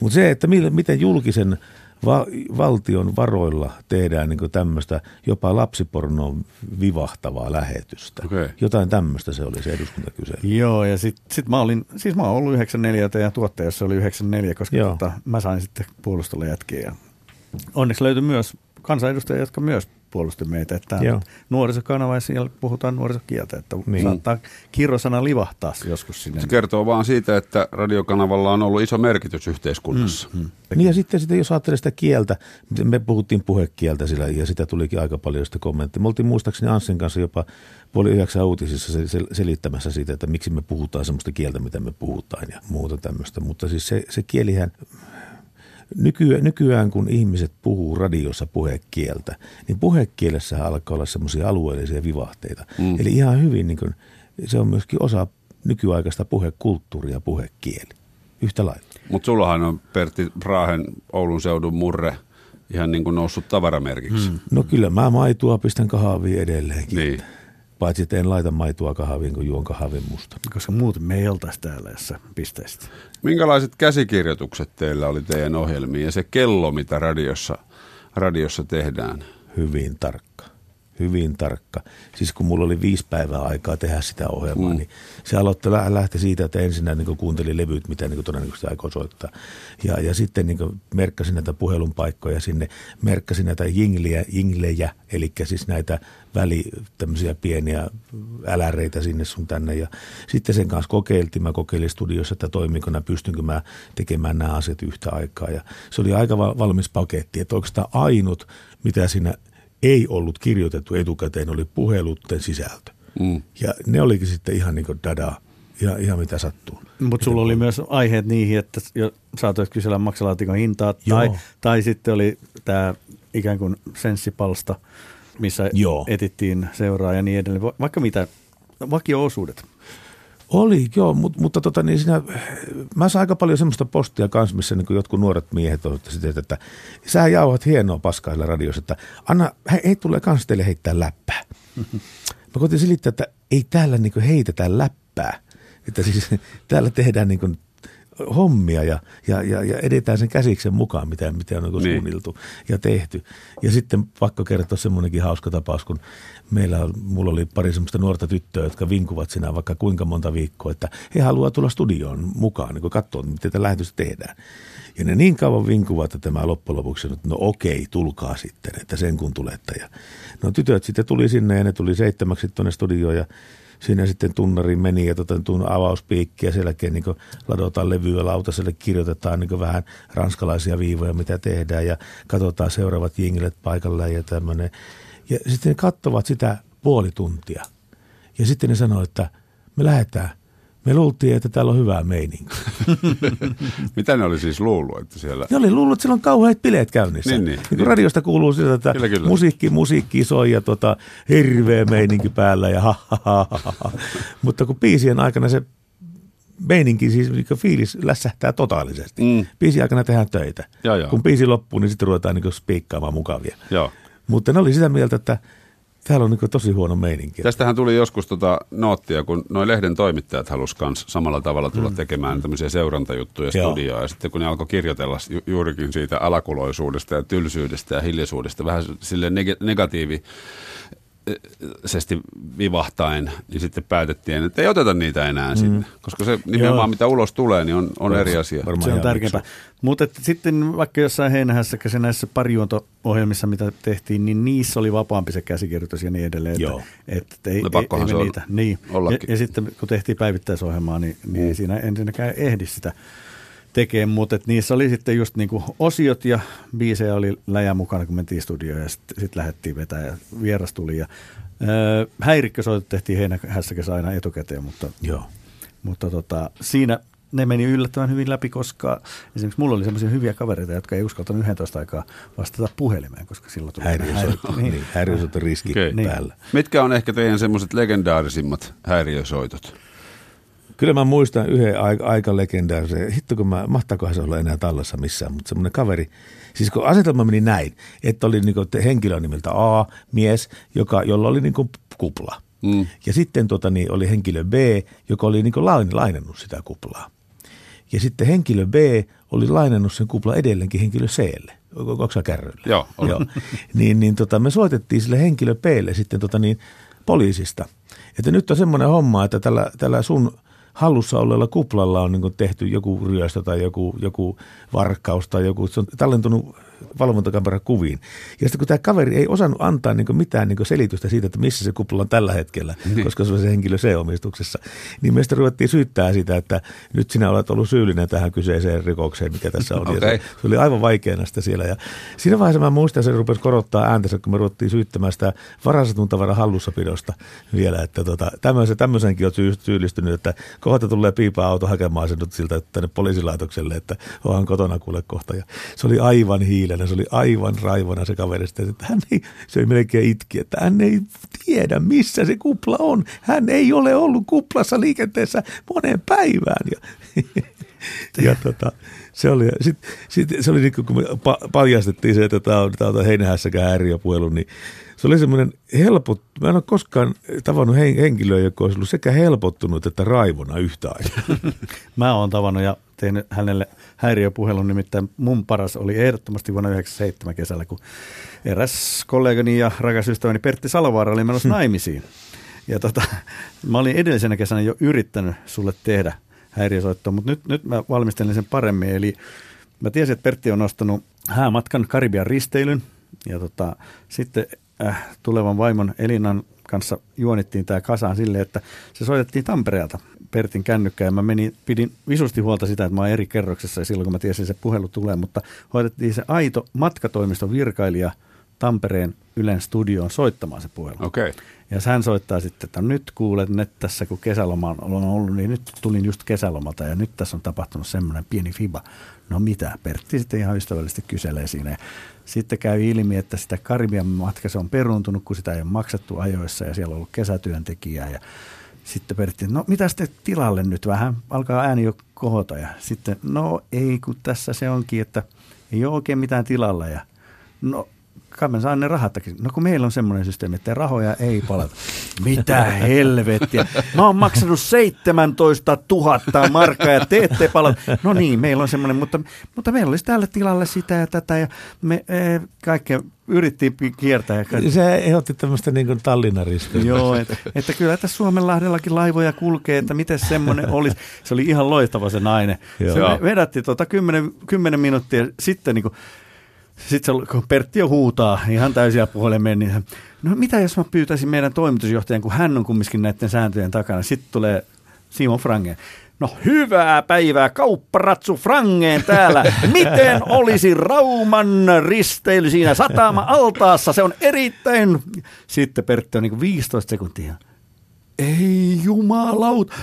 Speaker 3: mutta se, että miten julkisen va- valtion varoilla tehdään niin tämmöistä jopa lapsipornoon vivahtavaa lähetystä.
Speaker 2: Okei.
Speaker 3: Jotain tämmöistä se oli se eduskuntakysely.
Speaker 4: Joo, ja sitten sit mä olin, siis mä oon ollut 94 ja tuottajassa oli 94, koska
Speaker 3: Joo.
Speaker 4: tota, mä sain sitten puolustella jätkiä. Ja onneksi löytyi myös kansanedustajia, jotka myös puolusti meitä. Että
Speaker 3: Joo.
Speaker 4: nuorisokanava ja siellä puhutaan nuorisokieltä, että
Speaker 3: Niin.
Speaker 4: saattaa kirrosana livahtaa joskus sinne.
Speaker 2: Se kertoo vaan siitä, että radiokanavalla on ollut iso merkitys yhteiskunnassa. Mm, mm.
Speaker 3: Niin ja sitten, sitten jos ajattelee sitä kieltä, me puhuttiin puhekieltä sillä ja sitä tulikin aika paljon sitä kommenttia. Me oltiin muistaakseni Anssin kanssa jopa puoli yhdeksän uutisissa sel- sel- selittämässä siitä, että miksi me puhutaan semmoista kieltä, mitä me puhutaan ja muuta tämmöistä. Mutta siis se, se kielihän, nykyään, nykyään kun ihmiset puhuu radiossa puhekieltä, niin puhekielessä alkaa olla semmoisia alueellisia vivahteita. Mm. Eli ihan hyvin niin kuin, se on myöskin osa nykyaikaista puhekulttuuria, puhekieli. Yhtä lailla.
Speaker 2: Mutta sullahan on Pertti Raahen Oulun seudun murre ihan niin kuin noussut tavaramerkiksi. Mm.
Speaker 3: No kyllä mä maitoa pistän kahviin edelleenkin.
Speaker 2: Niin.
Speaker 3: Paitsi että en laita maitoa kahviin, kun juon kahvin musta.
Speaker 4: Koska muuten me ei oltaisi täällä jossa pisteistä.
Speaker 2: Minkälaiset käsikirjoitukset teillä oli teidän ohjelmiin ja se kello, mitä radiossa, radiossa tehdään?
Speaker 3: Hyvin tarkka. Hyvin tarkka. Siis kun mulla oli viisi päivää aikaa tehdä sitä ohjelmaa, mm. niin se aloitti, lä- lähti siitä, että ensinnä niin kuuntelin levyt, mitä niin todennäköisesti aikoo soittaa. Ja, ja sitten niin merkkasin näitä puhelun paikkoja sinne, merkkasin näitä jinglejä, jinglejä eli siis näitä väli, tämmöisiä pieniä äläreitä sinne sun tänne. Ja sitten sen kanssa kokeiltiin, mä kokeilin studiossa, että toimiko nämä, pystynkö mä tekemään nämä asiat yhtä aikaa. Ja se oli aika val- valmis paketti, että oikeastaan ainut, mitä siinä ei ollut kirjoitettu etukäteen, oli puhelutten sisältö.
Speaker 2: Mm.
Speaker 3: Ja ne olikin sitten ihan niin kuin dada, ihan, ihan mitä sattuu.
Speaker 4: Mutta sulla oli myös aiheet niihin, että jo saatoit kysellä maksalaatikon hintaa, tai,
Speaker 3: Joo.
Speaker 4: tai sitten oli tämä ikään kuin senssipalsta, missä
Speaker 3: Joo.
Speaker 4: etittiin seuraa ja niin edelleen. Va- Vaikka mitä, vakio-osuudet.
Speaker 3: Oli, joo, mutta, mutta tota, niin siinä, mä saan aika paljon semmoista postia kanssa, missä niin jotkut nuoret miehet on sitä, että, sä jauhat hienoa paskaa sillä radiossa, että anna, he, he tulee kans teille heittää läppää. Mä koitin selittää, että ei täällä niin heitetä läppää, että siis täällä tehdään niin hommia ja, ja, ja, ja edetään sen käsiksen mukaan, mitä, mitä on niin
Speaker 2: Niin.
Speaker 3: suunniltu ja tehty. Ja sitten pakko kertoa semmoinenkin hauska tapaus, kun meillä mulla oli pari semmoista nuorta tyttöä, jotka vinkuvat sinä vaikka kuinka monta viikkoa, että he haluaa tulla studioon mukaan, niin katsoa, miten tätä lähetystä tehdään. Ja ne niin kauan vinkuvat, että mä loppujen lopuksi sanoin, että no okei, tulkaa sitten, että sen kun tulette. Ja no tytöt sitten tuli sinne ja ne tuli seitsemäksi tuonne studioon ja siinä sitten tunnari meni ja tota, tuun avauspiikki ja sen jälkeen niin ladotaan levyä lautaselle, kirjoitetaan niin vähän ranskalaisia viivoja, mitä tehdään ja katsotaan seuraavat jinglet paikalleen ja tämmöinen. Ja sitten ne katsovat sitä puoli tuntia ja sitten ne sanoo, että me lähdetään. Me luultiin, että täällä on hyvää meininki.
Speaker 2: Mitä ne oli siis luullut, että siellä...
Speaker 3: Ne oli luullut, että siellä on kauheat bileet käynnissä.
Speaker 2: Niin,
Speaker 3: Niin,
Speaker 2: niin,
Speaker 3: niin, radiosta kuuluu sitä, että
Speaker 2: Kyllä, kyllä.
Speaker 3: musiikki, musiikki soi ja tota, hirveä meininki päällä ja ha, ha, ha, ha, ha. Mutta kun biisien aikana se meininki, siis niin fiilis lässähtää totaalisesti.
Speaker 2: Mm.
Speaker 3: Mm. Biisin aikana tehdään töitä.
Speaker 2: Joo, joo.
Speaker 3: Kun biisi loppuu, niin sitten ruvetaan niin spiikkaamaan mukavia.
Speaker 2: Joo.
Speaker 3: Mutta ne oli sitä mieltä, että täällä on niin tosi huono meininki.
Speaker 2: Tästähän tuli joskus tota noottia, kun noin lehden toimittajat halusi kans samalla tavalla tulla mm. tekemään tämmöisiä seurantajuttuja
Speaker 3: Joo.
Speaker 2: studioon. Ja sitten kun ne alkoi kirjoitella ju- juurikin siitä alakuloisuudesta ja tylsyydestä ja hiljaisuudesta, vähän sille neg- negatiivi sesti vivahtaen, niin sitten päätettiin, että ei oteta niitä enää mm. sinne. Koska se nimenomaan,
Speaker 4: Joo.
Speaker 2: mitä ulos tulee, niin on, on eri asia.
Speaker 3: Varmaan
Speaker 4: Se on tärkeämpää. Mutta sitten vaikka jossain heinähässäkä näissä parijuonto-ohjelmissa, mitä tehtiin, niin niissä oli vapaampi se käsikirjoitus ja niin edelleen. Että,
Speaker 3: Joo.
Speaker 4: että ei,
Speaker 2: No pakkohan
Speaker 4: ei,
Speaker 2: se
Speaker 4: me
Speaker 2: on
Speaker 4: niitä. Niin. Ja,
Speaker 2: ollakin.
Speaker 4: ja, sitten kun tehtiin päivittäisohjelmaa, niin, niin ei siinä ensinnäkään ehdi sitä tekemään, mutta et niissä oli sitten just niinku osiot ja biisejä oli läjä mukana, kun mentiin studioon ja sitten sit lähdettiin vetää ja vieras tuli. Ja, öö, häirikkösoitot tehtiin heinähässäkässä aina etukäteen, mutta
Speaker 3: Joo.
Speaker 4: mutta tota, siinä ne meni yllättävän hyvin läpi, koska esimerkiksi mulla oli sellaisia hyviä kavereita, jotka ei uskaltanut 11 aikaa vastata puhelimeen, koska silloin tuli
Speaker 3: häiriösoitto, niin, niin,
Speaker 2: Okei.
Speaker 3: okay. päällä.
Speaker 2: Mitkä on ehkä teidän semmoiset legendaarisimmat häiriösoitot?
Speaker 3: Kyllä mä muistan yhden aika, aika legendaarisen, hitto kun mä, mahtakohan se olla enää tallessa missään, mutta semmoinen kaveri, siis kun asetelma meni näin, että oli niinku henkilö nimeltä A, mies, joka, jolla oli niinku kupla.
Speaker 2: Mm.
Speaker 3: Ja sitten tota, niin oli henkilö B, joka oli niinku lain, lainannut sitä kuplaa. Ja sitten henkilö B oli lainannut sen kupla edelleenkin henkilö Clle. Onko sä kärryillä?
Speaker 2: Joo, olen.
Speaker 3: Joo. niin, niin tota, me soitettiin sille henkilö Blle sitten tota, niin, poliisista. Että nyt on semmoinen homma, että tällä, tällä sun hallussa olleella kuplalla on niin tehty joku ryöstö tai joku, joku varkkaus tai joku, se on tallentunut valvontakameran kuviin. Ja sitten kun tämä kaveri ei osannut antaa niin mitään niin selitystä siitä, että missä se kupla on tällä hetkellä, niin. koska se on se henkilö C-omistuksessa, niin meistä ruvettiin syyttää sitä, että nyt sinä olet ollut syyllinen tähän kyseiseen rikokseen, mikä tässä on.
Speaker 2: Okay.
Speaker 3: Se, se oli aivan vaikeana sitä siellä. Ja siinä vaiheessa mä muistan, että se rupesi korottaa ääntänsä, kun me ruvettiin syyttämään sitä varastetun tavaran hallussapidosta vielä, että tota, tämmöisen, tämmöisenkin on syy- syyllistynyt, että kohta tulee piipaa auto hakemaan sen nyt siltä tänne poliisilaitokselle, että onhan kotona kuule kohta. Ja se oli aivan hiilänä, se oli aivan raivona se kaveri, että hän ei, se ei melkein itki, että hän ei tiedä, missä se kupla on. Hän ei ole ollut kuplassa liikenteessä moneen päivään. Ja, ja tota, se oli, sit, sit, se oli niin kun me pa- paljastettiin se, että tämä on, on heinähässäkään häiriöpuhelu, niin se oli semmoinen helpot, mä en ole koskaan tavannut hen- henkilöä, joka olisi ollut sekä helpottunut että raivona yhtä aikaa.
Speaker 4: Mä oon tavannut ja tehnyt hänelle häiriöpuhelun, nimittäin mun paras oli ehdottomasti vuonna 1997 kesällä, kun eräs kollegani ja rakas ystäväni Pertti Salovaara oli menossa naimisiin. Ja tota, mä olin edellisenä kesänä jo yrittänyt sulle tehdä häiriösoittoa, mutta nyt, nyt mä valmistelin sen paremmin. Eli mä tiesin, että Pertti on nostanut häämatkan Karibian risteilyn ja tota, sitten äh, tulevan vaimon Elinan kanssa juonittiin tämä kasaan silleen, että se soitettiin Tampereelta Pertin kännykkä ja mä menin, pidin visusti huolta sitä, että mä oon eri kerroksessa ja silloin kun mä tiesin, että se puhelu tulee, mutta hoidettiin se aito matkatoimiston virkailija Tampereen Ylen studioon soittamaan se puhelu.
Speaker 2: Okei. Okay.
Speaker 4: Ja hän soittaa sitten, että nyt kuulet net tässä, kun kesäloma on ollut, niin nyt tulin just kesälomalta ja nyt tässä on tapahtunut semmoinen pieni fiba. No mitä, Pertti sitten ihan ystävällisesti kyselee siinä. Ja sitten käy ilmi, että sitä Karibian matka se on peruuntunut, kun sitä ei ole maksettu ajoissa ja siellä on ollut kesätyöntekijää. Ja sitten Pertti, no mitä sitten tilalle nyt vähän, alkaa ääni jo kohota. Ja sitten, no ei, kun tässä se onkin, että ei ole oikein mitään tilalla. Ja no kai mä saan ne rahattakin. No kun meillä on semmoinen systeemi, että rahoja ei palata. Mitä helvettiä. Mä oon maksanut 17 000 markkaa ja te ette palata. No niin, meillä on semmoinen, mutta, mutta meillä olisi tällä tilalle sitä ja tätä ja me e, kaikkea yritti kiertää. Ja
Speaker 3: Se ehdotti tämmöistä niin kuin
Speaker 4: Joo, että, että kyllä tässä Suomenlahdellakin laivoja kulkee, että miten semmoinen olisi. Se oli ihan loistava se nainen.
Speaker 3: Joo.
Speaker 4: Se vedätti tuota 10, 10 minuuttia sitten niin kuin, sitten se, kun Pertti jo huutaa ihan täysiä puhelimeen, niin no mitä jos mä pyytäisin meidän toimitusjohtajan, kun hän on kumminkin näiden sääntöjen takana. Sitten tulee Simon Frangen. No hyvää päivää, kaupparatsu Frangeen täällä. Miten olisi Rauman risteily siinä satama-altaassa? Se on erittäin... Sitten Pertti on niin kuin 15 sekuntia. Ei jumalauta,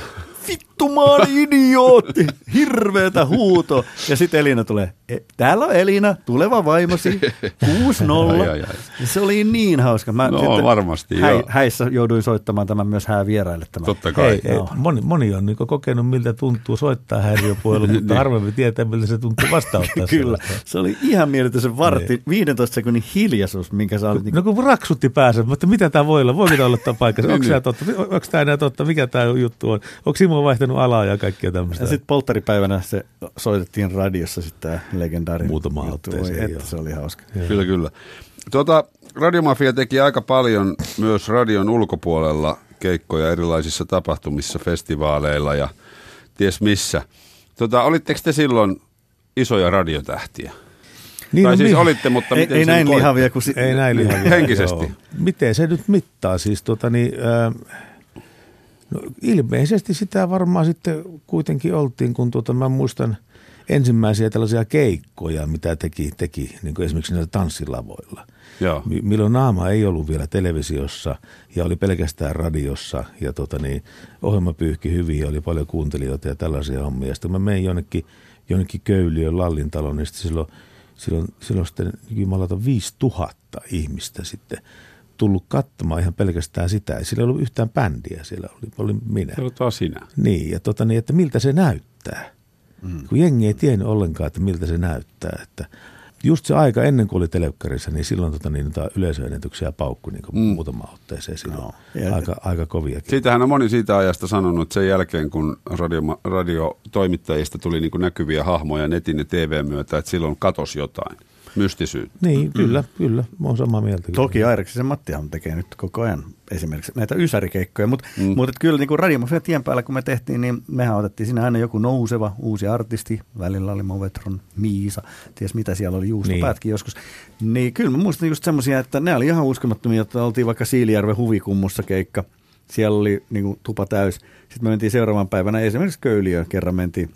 Speaker 4: vittu mä oon idiootti, hirveetä huuto. Ja sitten Elina tulee, e, täällä on Elina, tuleva vaimosi, 6-0.
Speaker 2: Ai, ai, ai.
Speaker 4: Ja Se oli niin hauska. Mä
Speaker 2: No, varmasti,
Speaker 4: häi,
Speaker 2: joo.
Speaker 4: Häissä jouduin soittamaan tämän myös häävieraille. Tämän.
Speaker 2: Totta kai.
Speaker 3: Ei, ei, moni, moni on niin kokenut, miltä tuntuu soittaa häiriöpuhelu, mutta harvemmin tietää, miltä se tuntuu vastaanottaa.
Speaker 4: Kyllä, se oli ihan mieletön se vartti, 15 sekunnin hiljaisuus, minkä sä olit. Niin,
Speaker 3: No kun raksutti päässä, mutta mitä tämä voi olla? Voiko tämä olla tämä paikka? Onko tämä totta? Onko tämä enää totta? Mikä tämä juttu on? Onko Simo vaihtanut alaa ja kaikkea tämmöistä?
Speaker 4: ja sitten polttaripäivänä se soitettiin radiossa sitten tämä legendaarinen
Speaker 3: Muutama
Speaker 4: juttu.
Speaker 3: otteeseen,
Speaker 4: Voi, että se oli hauska.
Speaker 2: Kyllä, kyllä. Tuota, Radiomafia teki aika paljon myös radion ulkopuolella keikkoja erilaisissa tapahtumissa, festivaaleilla ja ties missä. Tuota, olitteko te silloin isoja radiotähtiä?
Speaker 3: Niin,
Speaker 2: tai
Speaker 3: no
Speaker 2: siis
Speaker 3: mi-
Speaker 2: olitte, mutta
Speaker 4: Ei,
Speaker 2: miten
Speaker 4: ei näin lihavia kuin... Si-
Speaker 3: Ei näin lihavia.
Speaker 2: Henkisesti.
Speaker 3: Joo. Miten se nyt mittaa? Siis tota niin, äh, no ilmeisesti sitä varmaan sitten kuitenkin oltiin, kun tuota, mä muistan ensimmäisiä tällaisia keikkoja, mitä teki, teki niin kuin esimerkiksi näillä tanssilavoilla.
Speaker 2: Joo.
Speaker 3: Mi- Milloin naama ei ollut vielä televisiossa ja oli pelkästään radiossa ja tota niin, ohjelma pyyhki hyvin ja oli paljon kuuntelijoita ja tällaisia hommia. Sitten mä menin jonnekin, jonnekin Köyliön Lallintaloon, niin sitten silloin, silloin, silloin sitten jumalata 5000 ihmistä sitten tullut katsomaan ihan pelkästään sitä. Sillä ei ollut yhtään bändiä, siellä oli, oli minä.
Speaker 2: Se on taas sinä.
Speaker 3: Niin, ja tota niin, että miltä se näyttää. Mm. Kun jengi ei tiennyt ollenkaan, että miltä se näyttää. Että just se aika ennen kuin oli telekkarissa, niin silloin tota, niin, tota yleisöennätyksiä paukkui niin mm. muutama otteeseen silloin.
Speaker 4: No, ja-
Speaker 3: aika, aika koviakin.
Speaker 2: Siitähän on moni siitä ajasta sanonut, että sen jälkeen kun radio, radiotoimittajista tuli niin kuin näkyviä hahmoja netin ja TV myötä, että silloin katosi jotain mystisyyttä.
Speaker 3: Niin, kyllä, kyllä. Mä oon samaa mieltä. kyllä.
Speaker 4: Toki Aireksisen Mattihan tekee nyt koko ajan esimerkiksi näitä ysärikeikkoja, mutta mm. mut et kyllä niin kuin Radiomafian tien päällä kun me tehtiin, niin mehän otettiin siinä aina joku nouseva uusi artisti. Välillä oli Movetron, Miisa, ties mitä siellä oli, juustopäätkin niin. joskus. Niin kyllä mä muistan just semmoisia, että ne oli ihan uskomattomia, että oltiin vaikka Siilijärven huvikummussa keikka. Siellä oli niin kuin tupa täys. Sitten me mentiin seuraavan päivänä esimerkiksi Köyliöön kerran mentiin.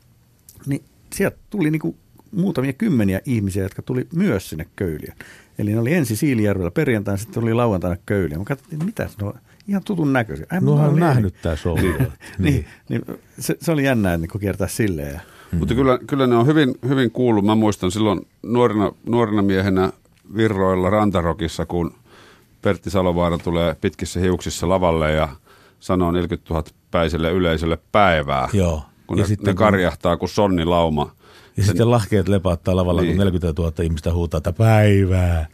Speaker 4: Niin sieltä tuli niin kuin muutamia kymmeniä ihmisiä, jotka tuli myös sinne Köyliöön. Eli ne oli ensin Siilijärvellä perjantaina, sitten oli lauantaina Köyliöön. Mä katsoin, että mitä ne on ihan tutun näköisiä. Ai,
Speaker 3: No
Speaker 4: mä
Speaker 3: on nähnyt tää show.
Speaker 4: niin, niin, se, se, oli jännää niin kiertää silleen. Ja,
Speaker 2: Mm. Mutta kyllä, kyllä ne on hyvin, hyvin kuullut. Mä muistan silloin nuorena, nuorena miehenä Virroilla Rantarokissa, kun Pertti Salovaara tulee pitkissä hiuksissa lavalle ja sanoo 40 000 päiselle yleisölle päivää.
Speaker 3: Joo.
Speaker 2: Kun
Speaker 3: Ja
Speaker 2: ne,
Speaker 3: sitten
Speaker 2: ne
Speaker 3: kun-
Speaker 2: karjahtaa kuin sonni lauma.
Speaker 3: Ja sitten lahkeet lepaattaa lavalla,
Speaker 2: Niin.
Speaker 3: kun 40 000 ihmistä huutaa, että päivää.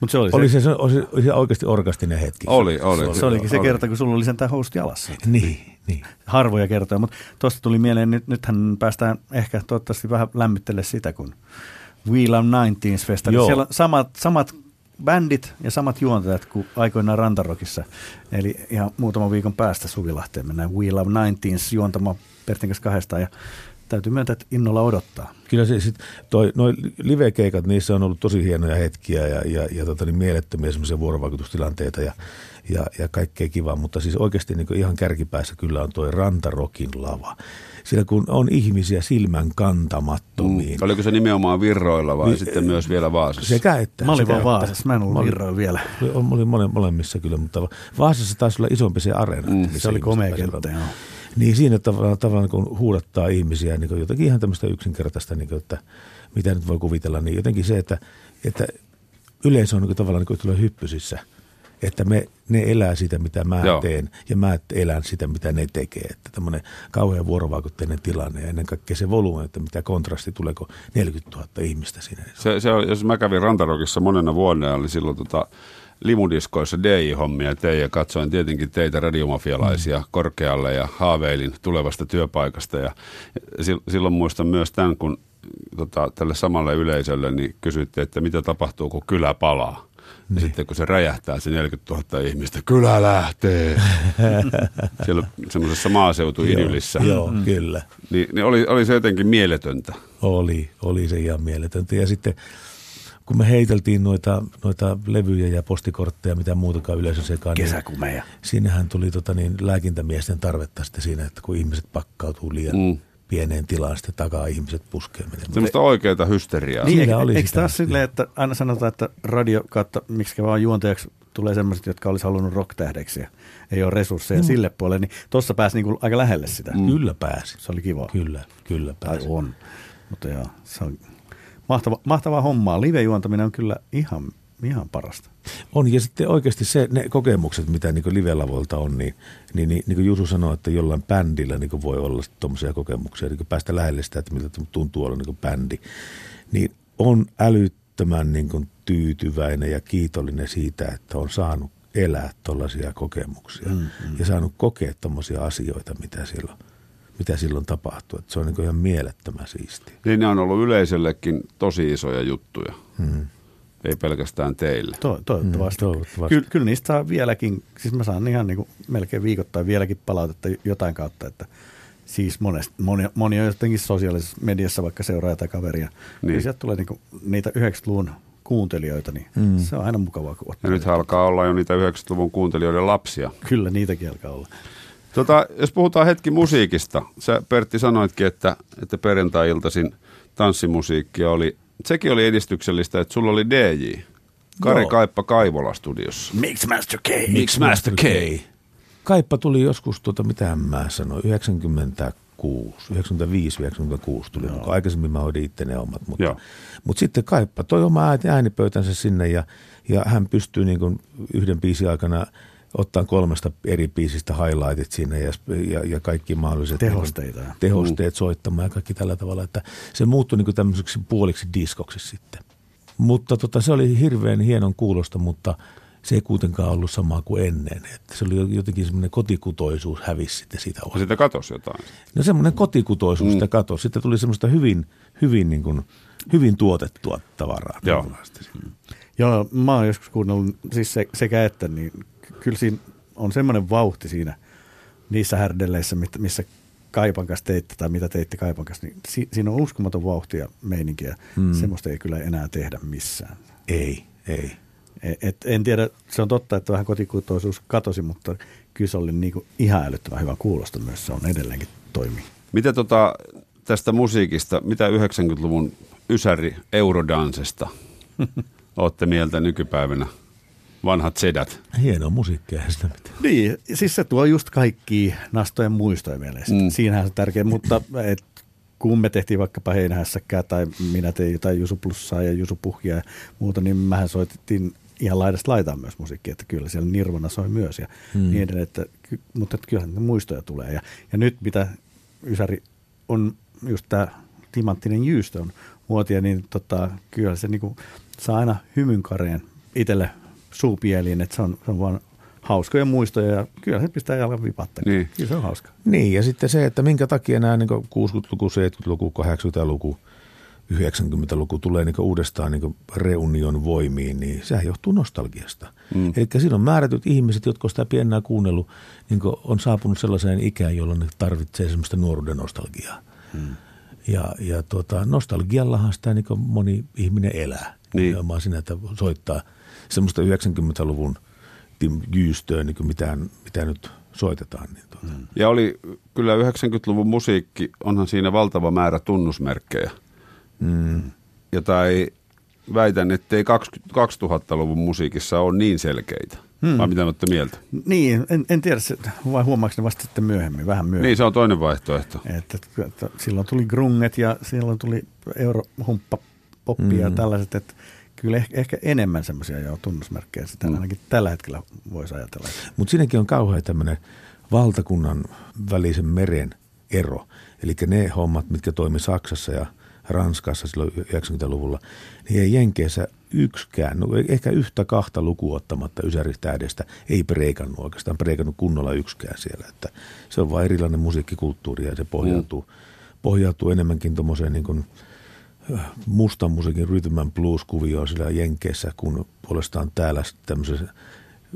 Speaker 4: mutta se oli,
Speaker 3: Oli
Speaker 4: se,
Speaker 3: se, se, oli, oli se oikeasti orkastinen hetki.
Speaker 2: Oli, oli.
Speaker 4: se olikin se
Speaker 2: oli.
Speaker 4: kerta, kun sulla oli sentään housut jalassa.
Speaker 3: Niin, niin.
Speaker 4: Harvoja kertoja, mutta tuosta tuli mieleen, nyt, nythän päästään ehkä toivottavasti vähän lämmittele sitä, kun We Love 19 Festa. Siellä on samat, samat bändit ja samat juontajat kuin aikoinaan Rantarokissa. Eli ihan muutaman viikon päästä Suvilahteen mennään We Love 19 juontamaan Pertin kanssa kahdestaan. Ja täytyy myöntää, että innolla odottaa.
Speaker 3: Kyllä se sit, toi, noi live-keikat, niissä on ollut tosi hienoja hetkiä ja, ja, ja tota, niin mielettömiä semmoisia vuorovaikutustilanteita ja, ja, ja kaikkea kivaa, mutta siis oikeasti niin ihan kärkipäässä kyllä on toi Rantarokin lava. Siellä kun on ihmisiä silmän kantamattomiin.
Speaker 2: Mm. Oliko se nimenomaan Virroilla vai
Speaker 3: Niin,
Speaker 2: sitten myös vielä Vaasassa?
Speaker 3: Sekä että.
Speaker 4: Mä olin vaan. Vaasassa, mä en ollut
Speaker 3: Mä olin-
Speaker 4: Virroilla vielä.
Speaker 3: Oli, oli mole, molemmissa kyllä, mutta Vaasassa taisi olla isompi se areena.
Speaker 2: Mm,
Speaker 4: Se oli komea kenttä, joo.
Speaker 3: Niin siinä tavallaan, tavallaan kun huudattaa ihmisiä niin kuin jotakin ihan tämmöistä yksinkertaista, niin kuin, että mitä nyt voi kuvitella, niin jotenkin se, että, että yleisö on niin kuin, tavallaan niin kuin, tulee hyppysissä. Että me, ne elää sitä, mitä mä
Speaker 2: Joo.
Speaker 3: Teen, ja mä elän sitä, mitä ne tekee. Että tämmöinen kauhean vuorovaikutteinen tilanne, ja ennen kaikkea se volyymi, että mitä kontrasti tulee, kun 40 000 ihmistä siinä.
Speaker 2: Se, se on, jos mä kävin Rantarokissa monena vuonna ja oli silloin tota, limudiskoissa DJ-hommia tein ja katsoin tietenkin teitä radiomafialaisia mm. korkealle ja haaveilin tulevasta työpaikasta. Ja sil- silloin muistan myös tämän, kun tota, tälle samalle yleisölle niin kysyitte, että mitä tapahtuu, kun kylä palaa. Ja sitten kun se räjähtää, se 40 000 ihmistä, kylä lähtee. Siellä semmoisessa maaseutuidyllissä.
Speaker 3: Joo, joo kyllä.
Speaker 2: Niin, niin oli, oli se jotenkin mieletöntä.
Speaker 3: Oli, oli se ihan mieletöntä. Ja sitten kun me heiteltiin noita, noita levyjä ja postikortteja, mitä muutakaan yleisön sekaan, niin
Speaker 4: Kesäkumeja.
Speaker 3: siinähän tuli tota niin, lääkintämiesten tarvetta sitten siinä, että kun ihmiset pakkautuu liian
Speaker 2: Mm.
Speaker 3: pieneen tilaan, sitten takaa ihmiset puskee menemään.
Speaker 2: Semmoista oikeaa hysteriaa.
Speaker 3: Niin.
Speaker 4: Niin,
Speaker 3: Siinä
Speaker 4: eikö,
Speaker 3: oli
Speaker 4: eikö
Speaker 3: sitä.
Speaker 4: taas silleen, että aina sanotaan, että radio kautta, miksi vaan juontajaksi tulee sellaiset, jotka olisi halunnut rock-tähdeksi ja ei ole resursseja mm. sille puolelle, niin tuossa pääsi niinku aika lähelle sitä. Mm.
Speaker 3: Kyllä pääsi.
Speaker 4: Se oli kiva.
Speaker 3: Kyllä, kyllä
Speaker 4: Tai
Speaker 3: pääsi.
Speaker 4: on. Mutta joo, se on mahtava, mahtavaa hommaa. Live-juontaminen on kyllä ihan, ihan parasta.
Speaker 3: On, ja sitten oikeasti se, ne kokemukset, mitä niin live-lavoilta on, niin, niin, niin, niin kuin Jusu sanoi, että jollain bändillä niin voi olla tuommoisia kokemuksia, niin päästä lähelle sitä, että miltä tuntuu olla niin bändi, niin on älyttömän niin kuin tyytyväinen ja kiitollinen siitä, että on saanut elää tuollaisia kokemuksia mm, mm. ja saanut kokea tuommoisia asioita, mitä silloin, mitä silloin tapahtuu. Että se on niin ihan mielettömän siistiä.
Speaker 2: Niin ne on ollut yleisöllekin tosi isoja juttuja.
Speaker 3: Mm.
Speaker 2: Ei pelkästään teille.
Speaker 4: To, toivottavasti.
Speaker 3: Mm, toivottavasti.
Speaker 4: Kyllä, kyllä niistä saa vieläkin, siis mä saan ihan niin kuin melkein viikoittain vieläkin palautetta jotain kautta, että siis monesti, moni, moni on jotenkin sosiaalisessa mediassa vaikka seuraaja tai kaveria.
Speaker 2: Niin.
Speaker 4: Niin. Ja sieltä tulee niin kuin niitä 90-luvun kuuntelijoita, niin mm. se on aina mukavaa kun
Speaker 2: Ja nyt alkaa olla jo niitä 90-luvun kuuntelijoiden lapsia.
Speaker 4: Kyllä niitäkin alkaa olla.
Speaker 2: Tota, jos puhutaan hetki musiikista. Sä Pertti sanoitkin, että, että perjantai-iltaisin tanssimusiikkia oli, sekin oli edistyksellistä, että sulla oli DJ. Kari
Speaker 3: Joo.
Speaker 2: Kaippa Kaivola studiossa.
Speaker 4: Mixmaster K.
Speaker 2: Mixmaster K.
Speaker 3: Kaippa tuli joskus, tuota, mitä mä sanoin, 96, 95, 96 tuli. No. Aikaisemmin mä hoidin itse ne omat, mutta,
Speaker 2: Joo.
Speaker 3: mutta sitten Kaippa toi oma ääni- äänipöytänsä sinne ja, ja hän pystyy niin kuin yhden biisin aikana ottaa kolmesta eri biisistä highlightit sinne ja, ja, ja kaikki mahdolliset
Speaker 4: Tehosteita.
Speaker 3: Niin kuin, tehosteet soittamaan ja kaikki tällä tavalla, että se muuttui niin kuin tämmöiseksi puoliksi diskoksi sitten. Mutta tota, se oli hirveän hienon kuulosta, mutta se ei kuitenkaan ollut sama kuin ennen. Että se oli jotenkin semmoinen kotikutoisuus hävisi sitten siitä
Speaker 2: Ja
Speaker 3: ohi.
Speaker 2: sitä katosi jotain.
Speaker 3: No semmoinen kotikutoisuus mm. sitä katosi. Sitten tuli semmoista hyvin, hyvin, niin kuin, hyvin tuotettua tavaraa.
Speaker 2: Joo.
Speaker 4: Joo, mä oon joskus kuunnellut siis se, sekä että, niin kyllä siinä on semmoinen vauhti siinä niissä härdelleissä, missä Kaipan kanssa teitte tai mitä teitte Kaipan kanssa, niin si- siinä on uskomaton vauhti ja meininkiä. Mm. Semmoista ei kyllä enää tehdä missään.
Speaker 3: Ei, ei.
Speaker 4: E- Et, en tiedä, se on totta, että vähän kotikutoisuus katosi, mutta kyllä se oli niinku ihan älyttömän hyvä kuulosta myös. Se on edelleenkin toimii.
Speaker 2: Mitä tota, tästä musiikista, mitä 90-luvun ysäri eurodansesta olette mieltä nykypäivänä? Vanhat sedät.
Speaker 3: Hienoa musiikkia, sitä mitään.
Speaker 4: Niin, siis se tuo just kaikki nastojen muistoja mieleen.
Speaker 2: Mm.
Speaker 4: Siinähän se tärkeä, mutta et, kun me tehtiin vaikkapa Heinähässäkään tai minä tein jotain Jusu Plussaa ja Jusu Puhjaa ja muuta, niin mehän soitettiin ihan laidasta laitaan myös musiikkia, että kyllä siellä Nirvana soi myös ja
Speaker 3: Mm.
Speaker 4: niin edelleen, että, mutta että kyllähän niitä muistoja tulee. Ja, ja nyt mitä Ysäri on just tämä timanttinen jyystö on muotia, niin tota, kyllä se niinku saa aina hymynkareen itselle suupieliin, että se on, se on vaan hauskoja muistoja ja kyllä se pistää jalan vipattaa.
Speaker 2: Niin.
Speaker 4: Kyllä se on hauska.
Speaker 3: Niin, ja sitten se, että minkä takia nämä niin 60-luku, 70-luku, 80-luku, 90-luku tulee niin uudestaan niin reunion voimiin, niin sehän johtuu nostalgiasta. Mm. Eli siinä on määrätyt ihmiset, jotka on sitä pienää kuunnellut, niin on saapunut sellaiseen ikään, jolloin ne tarvitsee semmoista nuoruuden nostalgiaa. Mm. Ja, ja tuota, nostalgiallahan sitä niin moni ihminen elää.
Speaker 2: Niin.
Speaker 3: Nimenomaan siinä, että soittaa semmoista 90-luvun Tim Gyystöä, niin kuin mitä, mitä nyt soitetaan. Niin tuota. mm.
Speaker 2: Ja oli kyllä 90-luvun musiikki, onhan siinä valtava määrä tunnusmerkkejä.
Speaker 3: Mm.
Speaker 2: Jota ei, väitän, ettei 2000-luvun musiikissa ole niin selkeitä. Hmm. Vai mitä olette mieltä?
Speaker 4: Niin, en, en tiedä, se, vai huomaako ne vasta sitten myöhemmin, vähän myöhemmin.
Speaker 2: Niin, se on toinen vaihtoehto.
Speaker 4: Että, että silloin tuli grunget ja silloin tuli eurohumppa poppia ja tällaiset, että kyllä ehkä, ehkä enemmän semmoisia jo tunnusmerkkejä sitä
Speaker 2: Mm.
Speaker 4: ainakin tällä hetkellä voisi ajatella.
Speaker 3: Mutta siinäkin on kauhean tämmöinen valtakunnan välisen meren ero. Eli ne hommat, mitkä toimi Saksassa ja Ranskassa silloin 90-luvulla, niin ei Jenkeissä yksikään, no ehkä yhtä kahta lukua ottamatta Ysäristähdestä ei preikannut oikeastaan, preikannut kunnolla yksikään siellä. Että se on vain erilainen musiikkikulttuuri ja se pohjautuu, mm. pohjautuu enemmänkin tuommoiseen niin mustan musiikin rhythm and blues kuvioon siellä Jenkeissä, kun puolestaan täällä tämmöisessä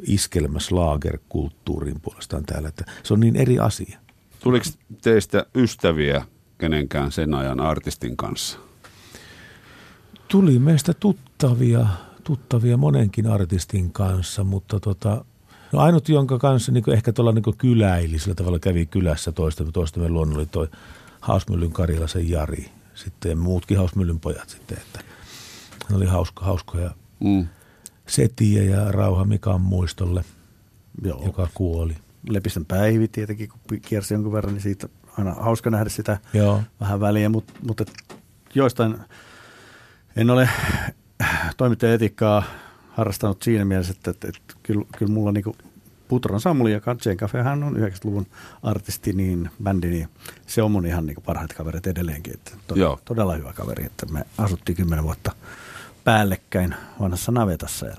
Speaker 3: iskelmäslaagerkulttuuriin puolestaan täällä. Että se on niin eri asia.
Speaker 2: Tuliko teistä ystäviä kenenkään sen ajan artistin kanssa?
Speaker 3: Tuli meistä tuttavia, tuttavia monenkin artistin kanssa, mutta tota, no ainut, jonka kanssa niin ehkä tuolla niin kyläili, sillä tavalla kävi kylässä toista, toistemme luonnolla oli toi Hausmyllyn Karjalasen Jari sitten muutkin Hausmyllyn pojat sitten, että ne oli hauska, hauskoja
Speaker 2: Mm.
Speaker 3: Setiä ja Rauha Mikan muistolle,
Speaker 4: Joo.
Speaker 3: joka kuoli.
Speaker 4: Lepistön Päivi tietenkin, kun kiersi jonkun verran, niin siitä aina hauska nähdä sitä
Speaker 3: Joo.
Speaker 4: vähän väliä, mutta, mutta joistain en ole toimittajan etiikkaa harrastanut siinä mielessä, että, että, että kyllä, kyllä mulla niin Putron Samuli ja Katsen Cafe, hän on 90-luvun artisti, niin bändi, niin se on mun ihan niin parhaat kaverit edelleenkin. Että to,
Speaker 2: Joo.
Speaker 4: todella hyvä kaveri, että me asuttiin kymmenen vuotta päällekkäin vanhassa navetassa. Ja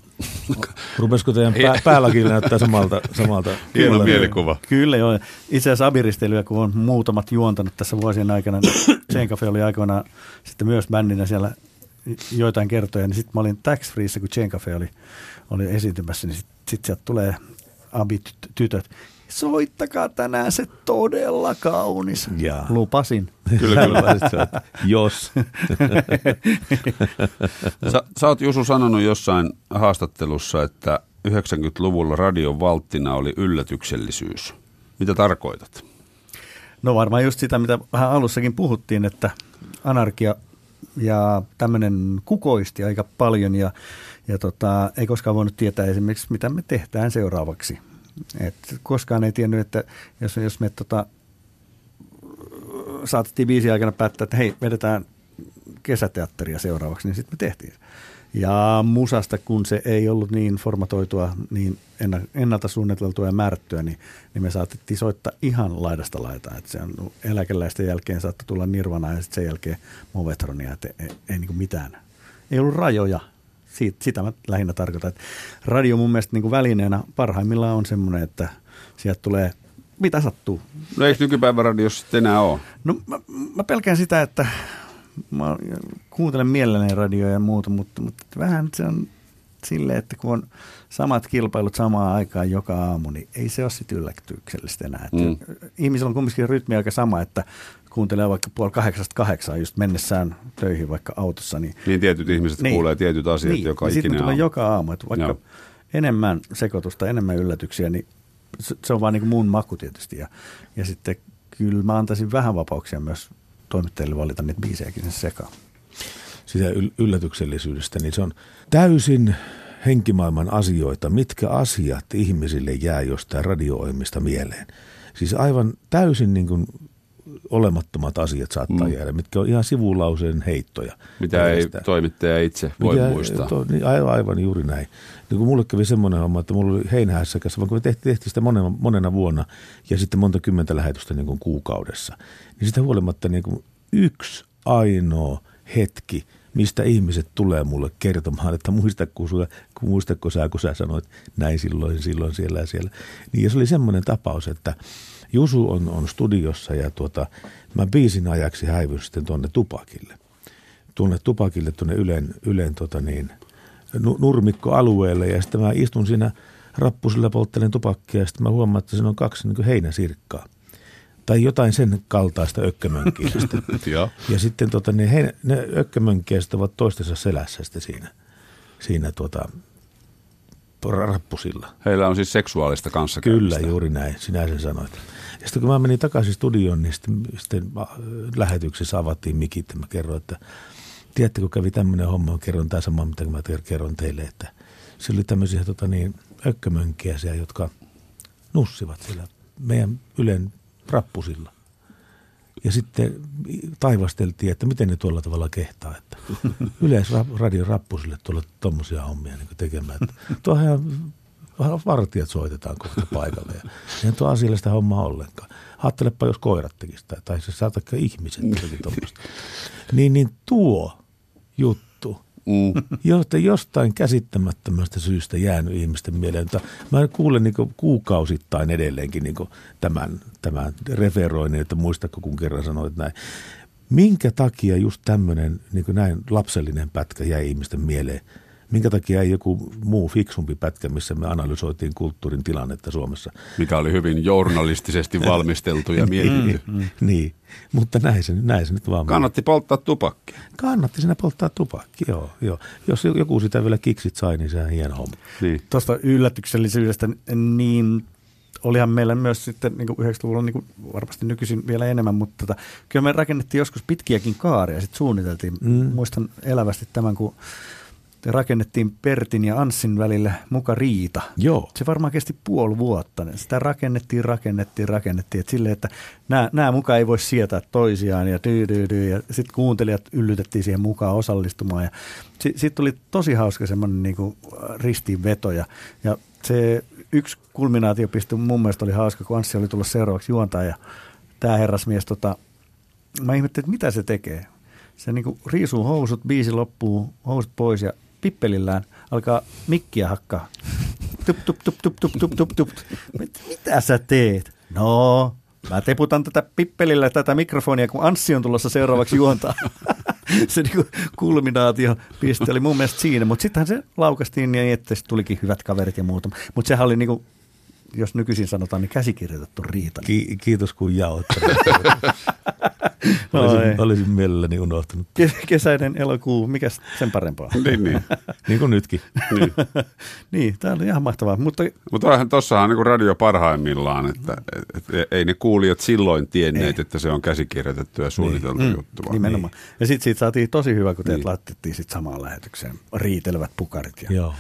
Speaker 3: Rupesiko teidän pää, päälläkin näyttää samalta? samalta
Speaker 2: Hieno mielikuva.
Speaker 4: Kyllä joo. Itse asiassa abiristelyä, kun on muutamat juontanut tässä vuosien aikana, niin Chain Cafe oli aikoinaan sitten myös bändinä siellä joitain kertoja, niin sitten mä olin tax freeissä, kun Chain Cafe oli, oli esiintymässä, niin sitten sit sieltä tulee abitytöt. Soittakaa tänään se todella kaunis.
Speaker 3: Jaa.
Speaker 4: Lupasin.
Speaker 2: Kyllä, kyllä.
Speaker 3: Jos.
Speaker 2: Sä, sä oot Jusu sanonut jossain haastattelussa, että 90-luvulla radion valttina oli yllätyksellisyys. Mitä tarkoitat?
Speaker 4: No varmaan just sitä, mitä vähän alussakin puhuttiin, että anarkia ja tämmöinen kukoisti aika paljon ja, ja tota, ei koskaan voinut tietää esimerkiksi, mitä me tehdään seuraavaksi. Et koskaan ei tiennyt, että jos, jos me tota, saatettiin viisi aikana päättää, että hei, vedetään kesäteatteria seuraavaksi, niin sitten me tehtiin. Ja musasta, kun se ei ollut niin formatoitua, niin ennalta suunniteltua ja määrättyä, niin, niin me saatettiin soittaa ihan laidasta laitaan. Että se on eläkeläisten jälkeen saattoi tulla Nirvana ja sitten sen jälkeen Movetronia, että ei, ei, ei niin mitään. Ei ollut rajoja. Siitä, sitä mä lähinnä tarkoitan. Että radio mun mielestä niin välineenä parhaimmillaan on semmoinen, että sieltä tulee mitä sattuu.
Speaker 2: No eikö nykypäivän radio sitten enää ole?
Speaker 4: No mä, mä pelkään sitä, että mä kuuntelen mielelläni radioa ja muuta, mutta, mutta vähän se on silleen, että kun on samat kilpailut samaan aikaan joka aamu, niin ei se ole sitten yllätyksellistä enää. Mm. Ihmisillä on kumminkin rytmi aika sama, että kuuntelee vaikka puoli kahdeksasta kahdeksaan just mennessään töihin vaikka autossa. Niin,
Speaker 2: niin tietyt ihmiset niin, kuulee tietyt asiat
Speaker 4: niin,
Speaker 2: joka niin
Speaker 4: ikinen aamu. joka aamu. Että vaikka Joo. enemmän sekoitusta, enemmän yllätyksiä, niin se on vaan niin kuin mun maku tietysti. Ja, ja sitten kyllä mä antaisin vähän vapauksia myös toimittajille valita niitä biisejäkin sekaan.
Speaker 3: Sitä yllätyksellisyydestä, niin se on täysin henkimaailman asioita, mitkä asiat ihmisille jää jostain radio mieleen. Siis aivan täysin niin kuin olemattomat asiat saattaa mm. jäädä, mitkä on ihan sivulauseen heittoja.
Speaker 2: Mitä ei sitä. toimittaja itse voi Mitä, muistaa. To,
Speaker 3: niin aivan, aivan juuri näin. Niin kun mulle kävi semmoinen homma, että mulla oli heinähässäkässä, vaan kun me tehtiin, tehtiin sitä monena, monena vuonna ja sitten monta kymmentä lähetystä niin kuin kuukaudessa, niin sitä huolimatta niin kuin yksi ainoa hetki, mistä ihmiset tulee mulle kertomaan, että muistatko, sä, muistatko sä, kun sä sanoit näin silloin, silloin siellä ja siellä. Niin ja se oli semmoinen tapaus, että Jusu on, on studiossa ja tuota, mä biisin ajaksi häivyn sitten tuonne Tupakille. Tuonne Tupakille, tuonne Ylen, Ylen tota niin, nurmikkoalueelle ja sitten mä istun siinä rappusilla polttelen tupakkia ja sitten mä huomaan, että siinä on kaksi niin heinäsirkkaa tai jotain sen kaltaista ökkömönkiästä. ja sitten tota, ne, he, ne ökkömönkiäiset ovat toistensa selässä sitten siinä, siinä tuota, rappusilla.
Speaker 2: Heillä on siis seksuaalista kanssa.
Speaker 3: Kyllä, juuri näin. Sinä sen sanoit. Ja sitten kun mä menin takaisin studioon, niin sitten, sitten lähetyksessä avattiin mikit ja mä kerroin, että tiedätte, kun kävi tämmöinen homma, kerron tämä sama, mitä mä kerron teille, että se oli tämmöisiä tota niin, ökkömönkiäisiä, jotka nussivat siellä meidän Ylen rappusilla. Ja sitten taivasteltiin, että miten ne tuolla tavalla kehtaa. Että yleisradion rappusille tuolla tuommoisia hommia niin tekemään. tuohan vartijat soitetaan kohta paikalle. Ja eihän tuo asiallista hommaa ollenkaan. Ajattelepa, jos koirat tekisivät tai, se saatakka ihmiset. Niin, niin tuo juttu Mm. jostain käsittämättömästä syystä jäänyt ihmisten mieleen. Mä kuulen niin kuukausittain edelleenkin niin tämän, tämän referoinnin, että muistatko kun kerran sanoit näin. Minkä takia just tämmöinen niin näin lapsellinen pätkä jäi ihmisten mieleen? Minkä takia ei joku muu fiksumpi pätkä, missä me analysoitiin kulttuurin tilannetta Suomessa?
Speaker 2: Mikä oli hyvin journalistisesti valmisteltu ja mietitty.
Speaker 3: Mm, mm, niin, mutta näin se, näin se nyt vaan.
Speaker 2: Kannatti polttaa tupakkia.
Speaker 3: Kannatti sinä polttaa tupakki, joo, joo. Jos joku sitä vielä kiksit sai, niin se on hieno homma.
Speaker 4: Niin. Tuosta yllätyksellisyydestä, niin olihan meillä myös sitten niin 90-luvulla niin kuin varmasti nykyisin vielä enemmän, mutta tota, kyllä me rakennettiin joskus pitkiäkin kaaria, sitten suunniteltiin. Mm. Muistan elävästi tämän, kun rakennettiin Pertin ja Anssin välillä muka riita.
Speaker 3: Joo.
Speaker 4: Se varmaan kesti puoli vuotta. Sitä rakennettiin, rakennettiin, rakennettiin. Et silleen, että nämä, nämä muka ei voi sietää toisiaan ja. Ja sitten kuuntelijat yllytettiin siihen mukaan osallistumaan. Ja sitten sit tuli tosi hauska semmoinen niin ristiinveto. Ja, ja se yksi kulminaatiopiste mun mielestä oli hauska, kun Anssi oli tullut seuraavaksi juontaa ja tämä herrasmies, tota, mä ihmettelin, että mitä se tekee. Se niin riisuu housut, biisi loppuu, housut pois ja pippelillään alkaa mikkiä hakkaa. Tup, tup, tup, tup, tup, tup, tup, tup. Mitä sä teet? No, mä teputan tätä pippelillä tätä mikrofonia, kun Anssi on tulossa seuraavaksi juontaa. se niinku kulminaatio piste oli mun mielestä siinä, mutta sittenhän se laukastiin niin, että tulikin hyvät kaverit ja muuta. Mutta sehän oli niinku jos nykyisin sanotaan, niin käsikirjoitettu riita.
Speaker 3: Ki- kiitos kun jaot.
Speaker 4: No
Speaker 3: olisin,
Speaker 4: ei.
Speaker 3: olisin mielelläni unohtanut.
Speaker 4: Kes- kesäinen elokuu, mikä sen parempaa?
Speaker 2: niin, niin.
Speaker 3: Niin kuin nytkin.
Speaker 2: niin.
Speaker 4: niin, tämä oli ihan mahtavaa. Mutta
Speaker 2: Mutta onhan tossahan niin radio parhaimmillaan, että et, et, ei ne kuulijat silloin tienneet,
Speaker 4: Ei.
Speaker 2: että se on käsikirjoitettu ja suunniteltu
Speaker 4: Mm,
Speaker 2: juttu. vaan-
Speaker 4: Nimenomaan. Ja sitten siitä saatiin tosi hyvä, kun teet
Speaker 2: Niin.
Speaker 4: laitettiin sit samaan lähetykseen riitelevät pukarit. Ja
Speaker 3: Joo,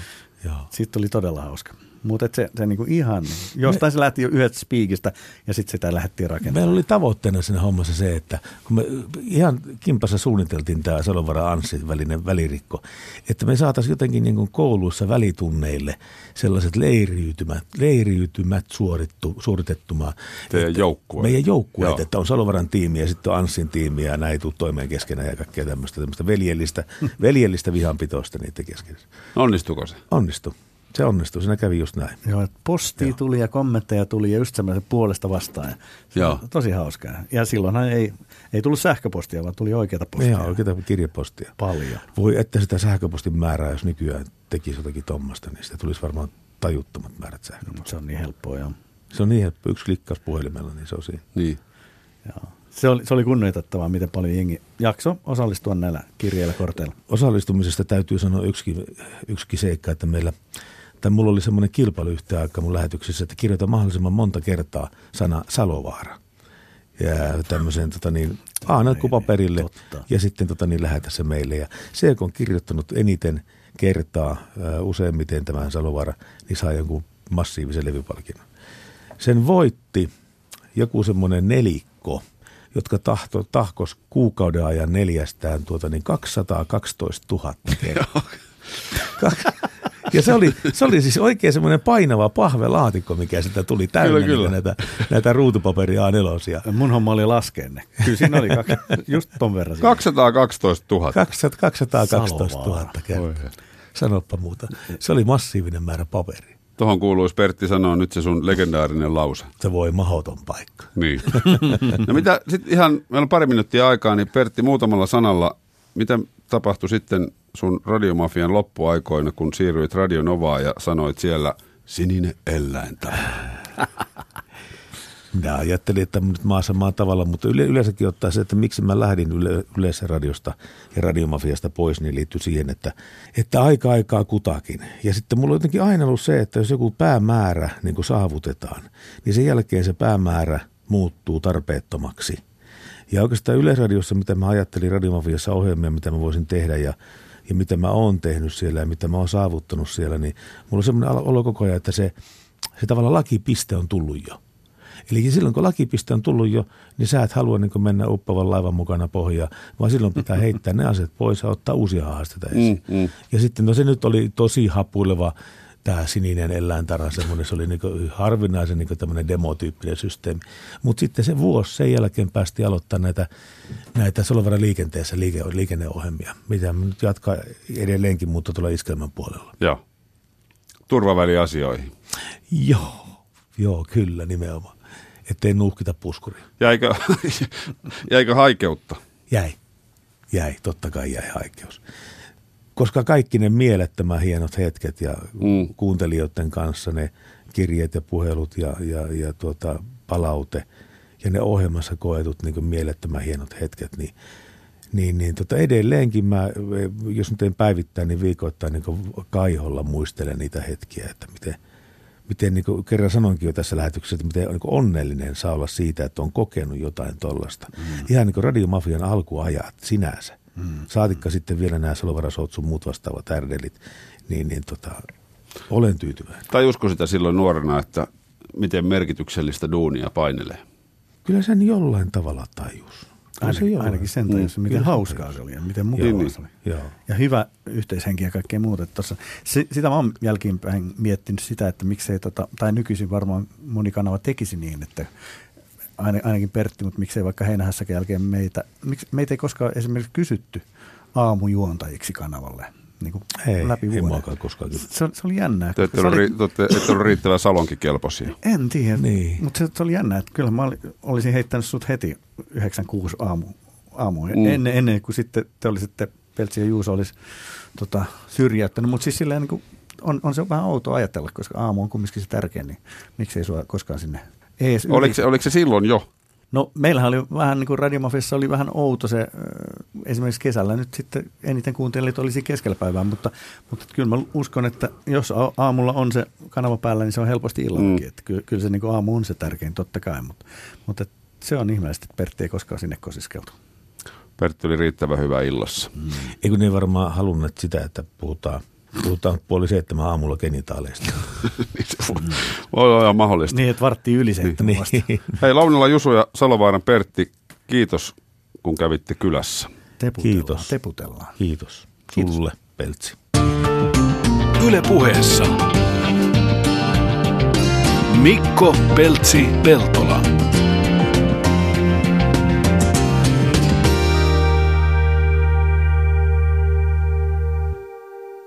Speaker 3: joo.
Speaker 4: Siitä tuli todella hauska. Mutta se, se niinku ihan, jostain se lähti jo yhdestä spiikistä ja sitten sitä lähdettiin rakentamaan.
Speaker 3: Meillä oli tavoitteena siinä hommassa se, että kun me ihan kimpassa suunniteltiin tämä Salovara Anssi välinen välirikko, että me saataisiin jotenkin niin kuin kouluissa välitunneille sellaiset leiriytymät, leiriytymät suorittu, suoritettumaan.
Speaker 2: Teidän
Speaker 3: että
Speaker 2: joukkue.
Speaker 3: Meidän joukkueet,
Speaker 2: Joo.
Speaker 3: että on Salovaran tiimi ja sitten on Anssin tiimi ja näin ei tule toimeen keskenään ja kaikkea tämmöistä, tämmöistä veljellistä, veljellistä vihanpitoista niiden kesken.
Speaker 2: Onnistuko se?
Speaker 3: Onnistui. Se onnistui, siinä kävi just näin.
Speaker 4: Joo, että postia tuli ja kommentteja tuli ja just semmoisen puolesta vastaan. Ja se
Speaker 2: Joo.
Speaker 4: on tosi hauskaa. Ja silloinhan ei, ei tullut sähköpostia, vaan tuli oikeita postia.
Speaker 3: Ihan oikeita kirjepostia.
Speaker 4: Paljon.
Speaker 3: Voi että sitä sähköpostin määrää, jos nykyään tekisi jotakin tuommoista, niin sitä tulisi varmaan tajuttomat määrät sähköpostia.
Speaker 4: Se on niin helppoa, joo.
Speaker 3: Se on niin helppo, yksi klikkaus puhelimella, niin se on siinä.
Speaker 2: Niin.
Speaker 4: joo. Se oli, se oli kunnioitettavaa, miten paljon jengi jakso osallistua näillä kirjeillä korteilla.
Speaker 3: Osallistumisesta täytyy sanoa yksikin, yksikin seikka, että meillä, tai mulla oli semmoinen kilpailu yhtä aikaa mun lähetyksessä, että kirjoita mahdollisimman monta kertaa sana Salovaara. Ja tämmöisen tota niin, A4-paperille
Speaker 4: totta.
Speaker 3: ja sitten tota niin, lähetä se meille. Ja se, joka on kirjoittanut eniten kertaa useimmiten tämän Salovaara, niin saa jonkun massiivisen levypalkinnon. Sen voitti joku semmoinen nelikko, jotka tahto, tahkos kuukauden ajan neljästään tuota niin 212 000 kertaa. Ja se oli, se oli siis oikein semmoinen painava pahvelaatikko, mikä sitä tuli täynnä
Speaker 2: Kyllä, kyllä.
Speaker 3: Niin näitä, näitä ruutupaperia A4.
Speaker 4: Mun homma oli laskea ne. Kyllä siinä oli kaksi, just ton verran. siinä.
Speaker 2: 212 000.
Speaker 3: 200 212 000
Speaker 4: Salovaara.
Speaker 3: kertaa. Sanoppa muuta. Se oli massiivinen määrä paperia.
Speaker 2: Tuohon kuuluisi Pertti sanoa nyt se sun legendaarinen lause.
Speaker 3: Se voi mahoton paikka.
Speaker 2: Niin. No mitä sitten ihan, meillä on pari minuuttia aikaa, niin Pertti muutamalla sanalla, mitä tapahtui sitten sun radiomafian loppuaikoina, kun siirryit Radio Novaan ja sanoit siellä sininen eläintä.
Speaker 3: Minä ajattelin, että nyt maassa maan tavalla, mutta yle, yleensäkin ottaa se, että miksi mä lähdin yle, yleisradiosta ja radiomafiasta pois, niin liittyy siihen, että, että aika aikaa kutakin. Ja sitten mulla on jotenkin aina ollut se, että jos joku päämäärä niin saavutetaan, niin sen jälkeen se päämäärä muuttuu tarpeettomaksi. Ja oikeastaan Yleisradiossa, mitä mä ajattelin radiomafiassa ohjelmia, mitä mä voisin tehdä ja, ja mitä mä oon tehnyt siellä ja mitä mä oon saavuttanut siellä, niin mulla on semmoinen olo koko ajan, että se, se tavallaan lakipiste on tullut jo. Eli silloin kun lakipiste on tullut jo, niin sä et halua niin mennä uppavan laivan mukana pohjaan, vaan silloin pitää heittää ne asiat pois ja ottaa uusia haasteita esiin.
Speaker 2: Mm, mm.
Speaker 3: Ja sitten no se nyt oli tosi hapuileva tämä sininen eläintarha, semmoinen, se oli niin harvinaisen niin tämmöinen demotyyppinen systeemi. Mutta sitten se vuosi sen jälkeen päästi aloittaa näitä, näitä Solovara liikenteessä liike, liikenneohjelmia, mitä nyt jatkaa edelleenkin, mutta tuolla iskelmän puolella.
Speaker 2: Joo. Turvaväliasioihin.
Speaker 3: Joo, joo, kyllä nimenomaan. Ettei nuuhkita puskuria.
Speaker 2: Jäikö, jäikö haikeutta?
Speaker 3: Jäi. Jäi, totta kai jäi haikeus. Koska kaikki ne mielettömän hienot hetket ja
Speaker 2: Mm.
Speaker 3: kuuntelijoiden kanssa ne kirjeet ja puhelut ja, ja, ja tuota, palaute ja ne ohjelmassa koetut niin mielettömän hienot hetket, niin, niin, niin tota edelleenkin mä, jos nyt en päivittää, niin viikoittain niin kaiholla muistelen niitä hetkiä, että miten, miten niin kuin kerran sanoinkin jo tässä lähetyksessä, että miten niin kuin onnellinen saa olla siitä, että on kokenut jotain tollasta. Mm. Ihan niin kuin radiomafian alkuajat sinänsä. Mm. Saatikka sitten vielä nämä Solovarasot sun muut vastaavat ärdelit, niin, niin tota, olen tyytyväinen.
Speaker 2: Tajusko sitä silloin nuorena, että miten merkityksellistä duunia painelee?
Speaker 3: Kyllä sen jollain tavalla tajus. Kyllä se
Speaker 4: Ainakin,
Speaker 3: jollain-
Speaker 4: ainakin sen tajusi, miten
Speaker 3: kyllä
Speaker 4: hauskaa
Speaker 3: tajus.
Speaker 4: se oli ja miten mukavaa
Speaker 2: Niin,
Speaker 4: se oli.
Speaker 3: Joo.
Speaker 4: Ja hyvä yhteishenki ja kaikkea muuta. että Tossa, se, sitä mä oon jälkeenpäin miettinyt sitä, että miksei, tota, tai nykyisin varmaan moni kanava tekisi niin, että ainakin Pertti, mutta miksei vaikka heinähässäkin jälkeen meitä, miksi, meitä ei koskaan esimerkiksi kysytty aamujuontajiksi kanavalle niin kuin
Speaker 3: Ei,
Speaker 4: läpi
Speaker 3: ei
Speaker 4: vuoden.
Speaker 3: muakaan koskaan kyllä.
Speaker 4: Se, oli- se oli jännä.
Speaker 2: Te ette ole,
Speaker 4: oli,
Speaker 2: ri, te ette, ole riittävän salonkikelpoisia.
Speaker 4: en tiedä,
Speaker 3: Niin.
Speaker 4: mutta se, se, oli jännä, että kyllä mä oli, olisin heittänyt sut heti 96 aamu, aamu
Speaker 2: Mm.
Speaker 4: mm. ennen, ennen kuin sitten te olisitte, Peltsi ja Juuso olisi tota, syrjäyttänyt, mutta siis silleen niin kuin on, on se vähän outo ajatella, koska aamu on kumminkin se tärkein, niin miksei sua koskaan sinne ees yli.
Speaker 2: Oliko se, oliko se silloin jo?
Speaker 4: No meillähän oli vähän niin kuin Radiomafiassa oli vähän outo se, esimerkiksi kesällä nyt sitten eniten kuuntelijat olisi keskellä päivää, mutta, mutta kyllä mä uskon, että jos aamulla on se kanava päällä, niin se on helposti illallakin.
Speaker 2: Mm.
Speaker 4: Että kyllä, kyllä se niin kuin aamu on se tärkein totta kai, mutta, mutta se on ihmeellistä, että Pertti ei koskaan sinne kosiskeltu.
Speaker 2: Pertti oli riittävän hyvä illassa.
Speaker 3: Eikö ne varmaan halunneet sitä, että puhutaan, puhutaan puoli seitsemän aamulla genitaaleista.
Speaker 2: Voi olla ihan mahdollista.
Speaker 4: Niin, että vartti yli seitsemän vasta.
Speaker 3: niin.
Speaker 2: Hei Launila Jusu ja Salovaaran Pertti, kiitos kun kävitte kylässä.
Speaker 4: Teputellaan,
Speaker 3: Kiitos.
Speaker 4: teputellaan.
Speaker 3: Kiitos.
Speaker 4: Kiitos.
Speaker 3: Sulle, Peltsi.
Speaker 1: Yle puheessa. Mikko Peltsi Peltola.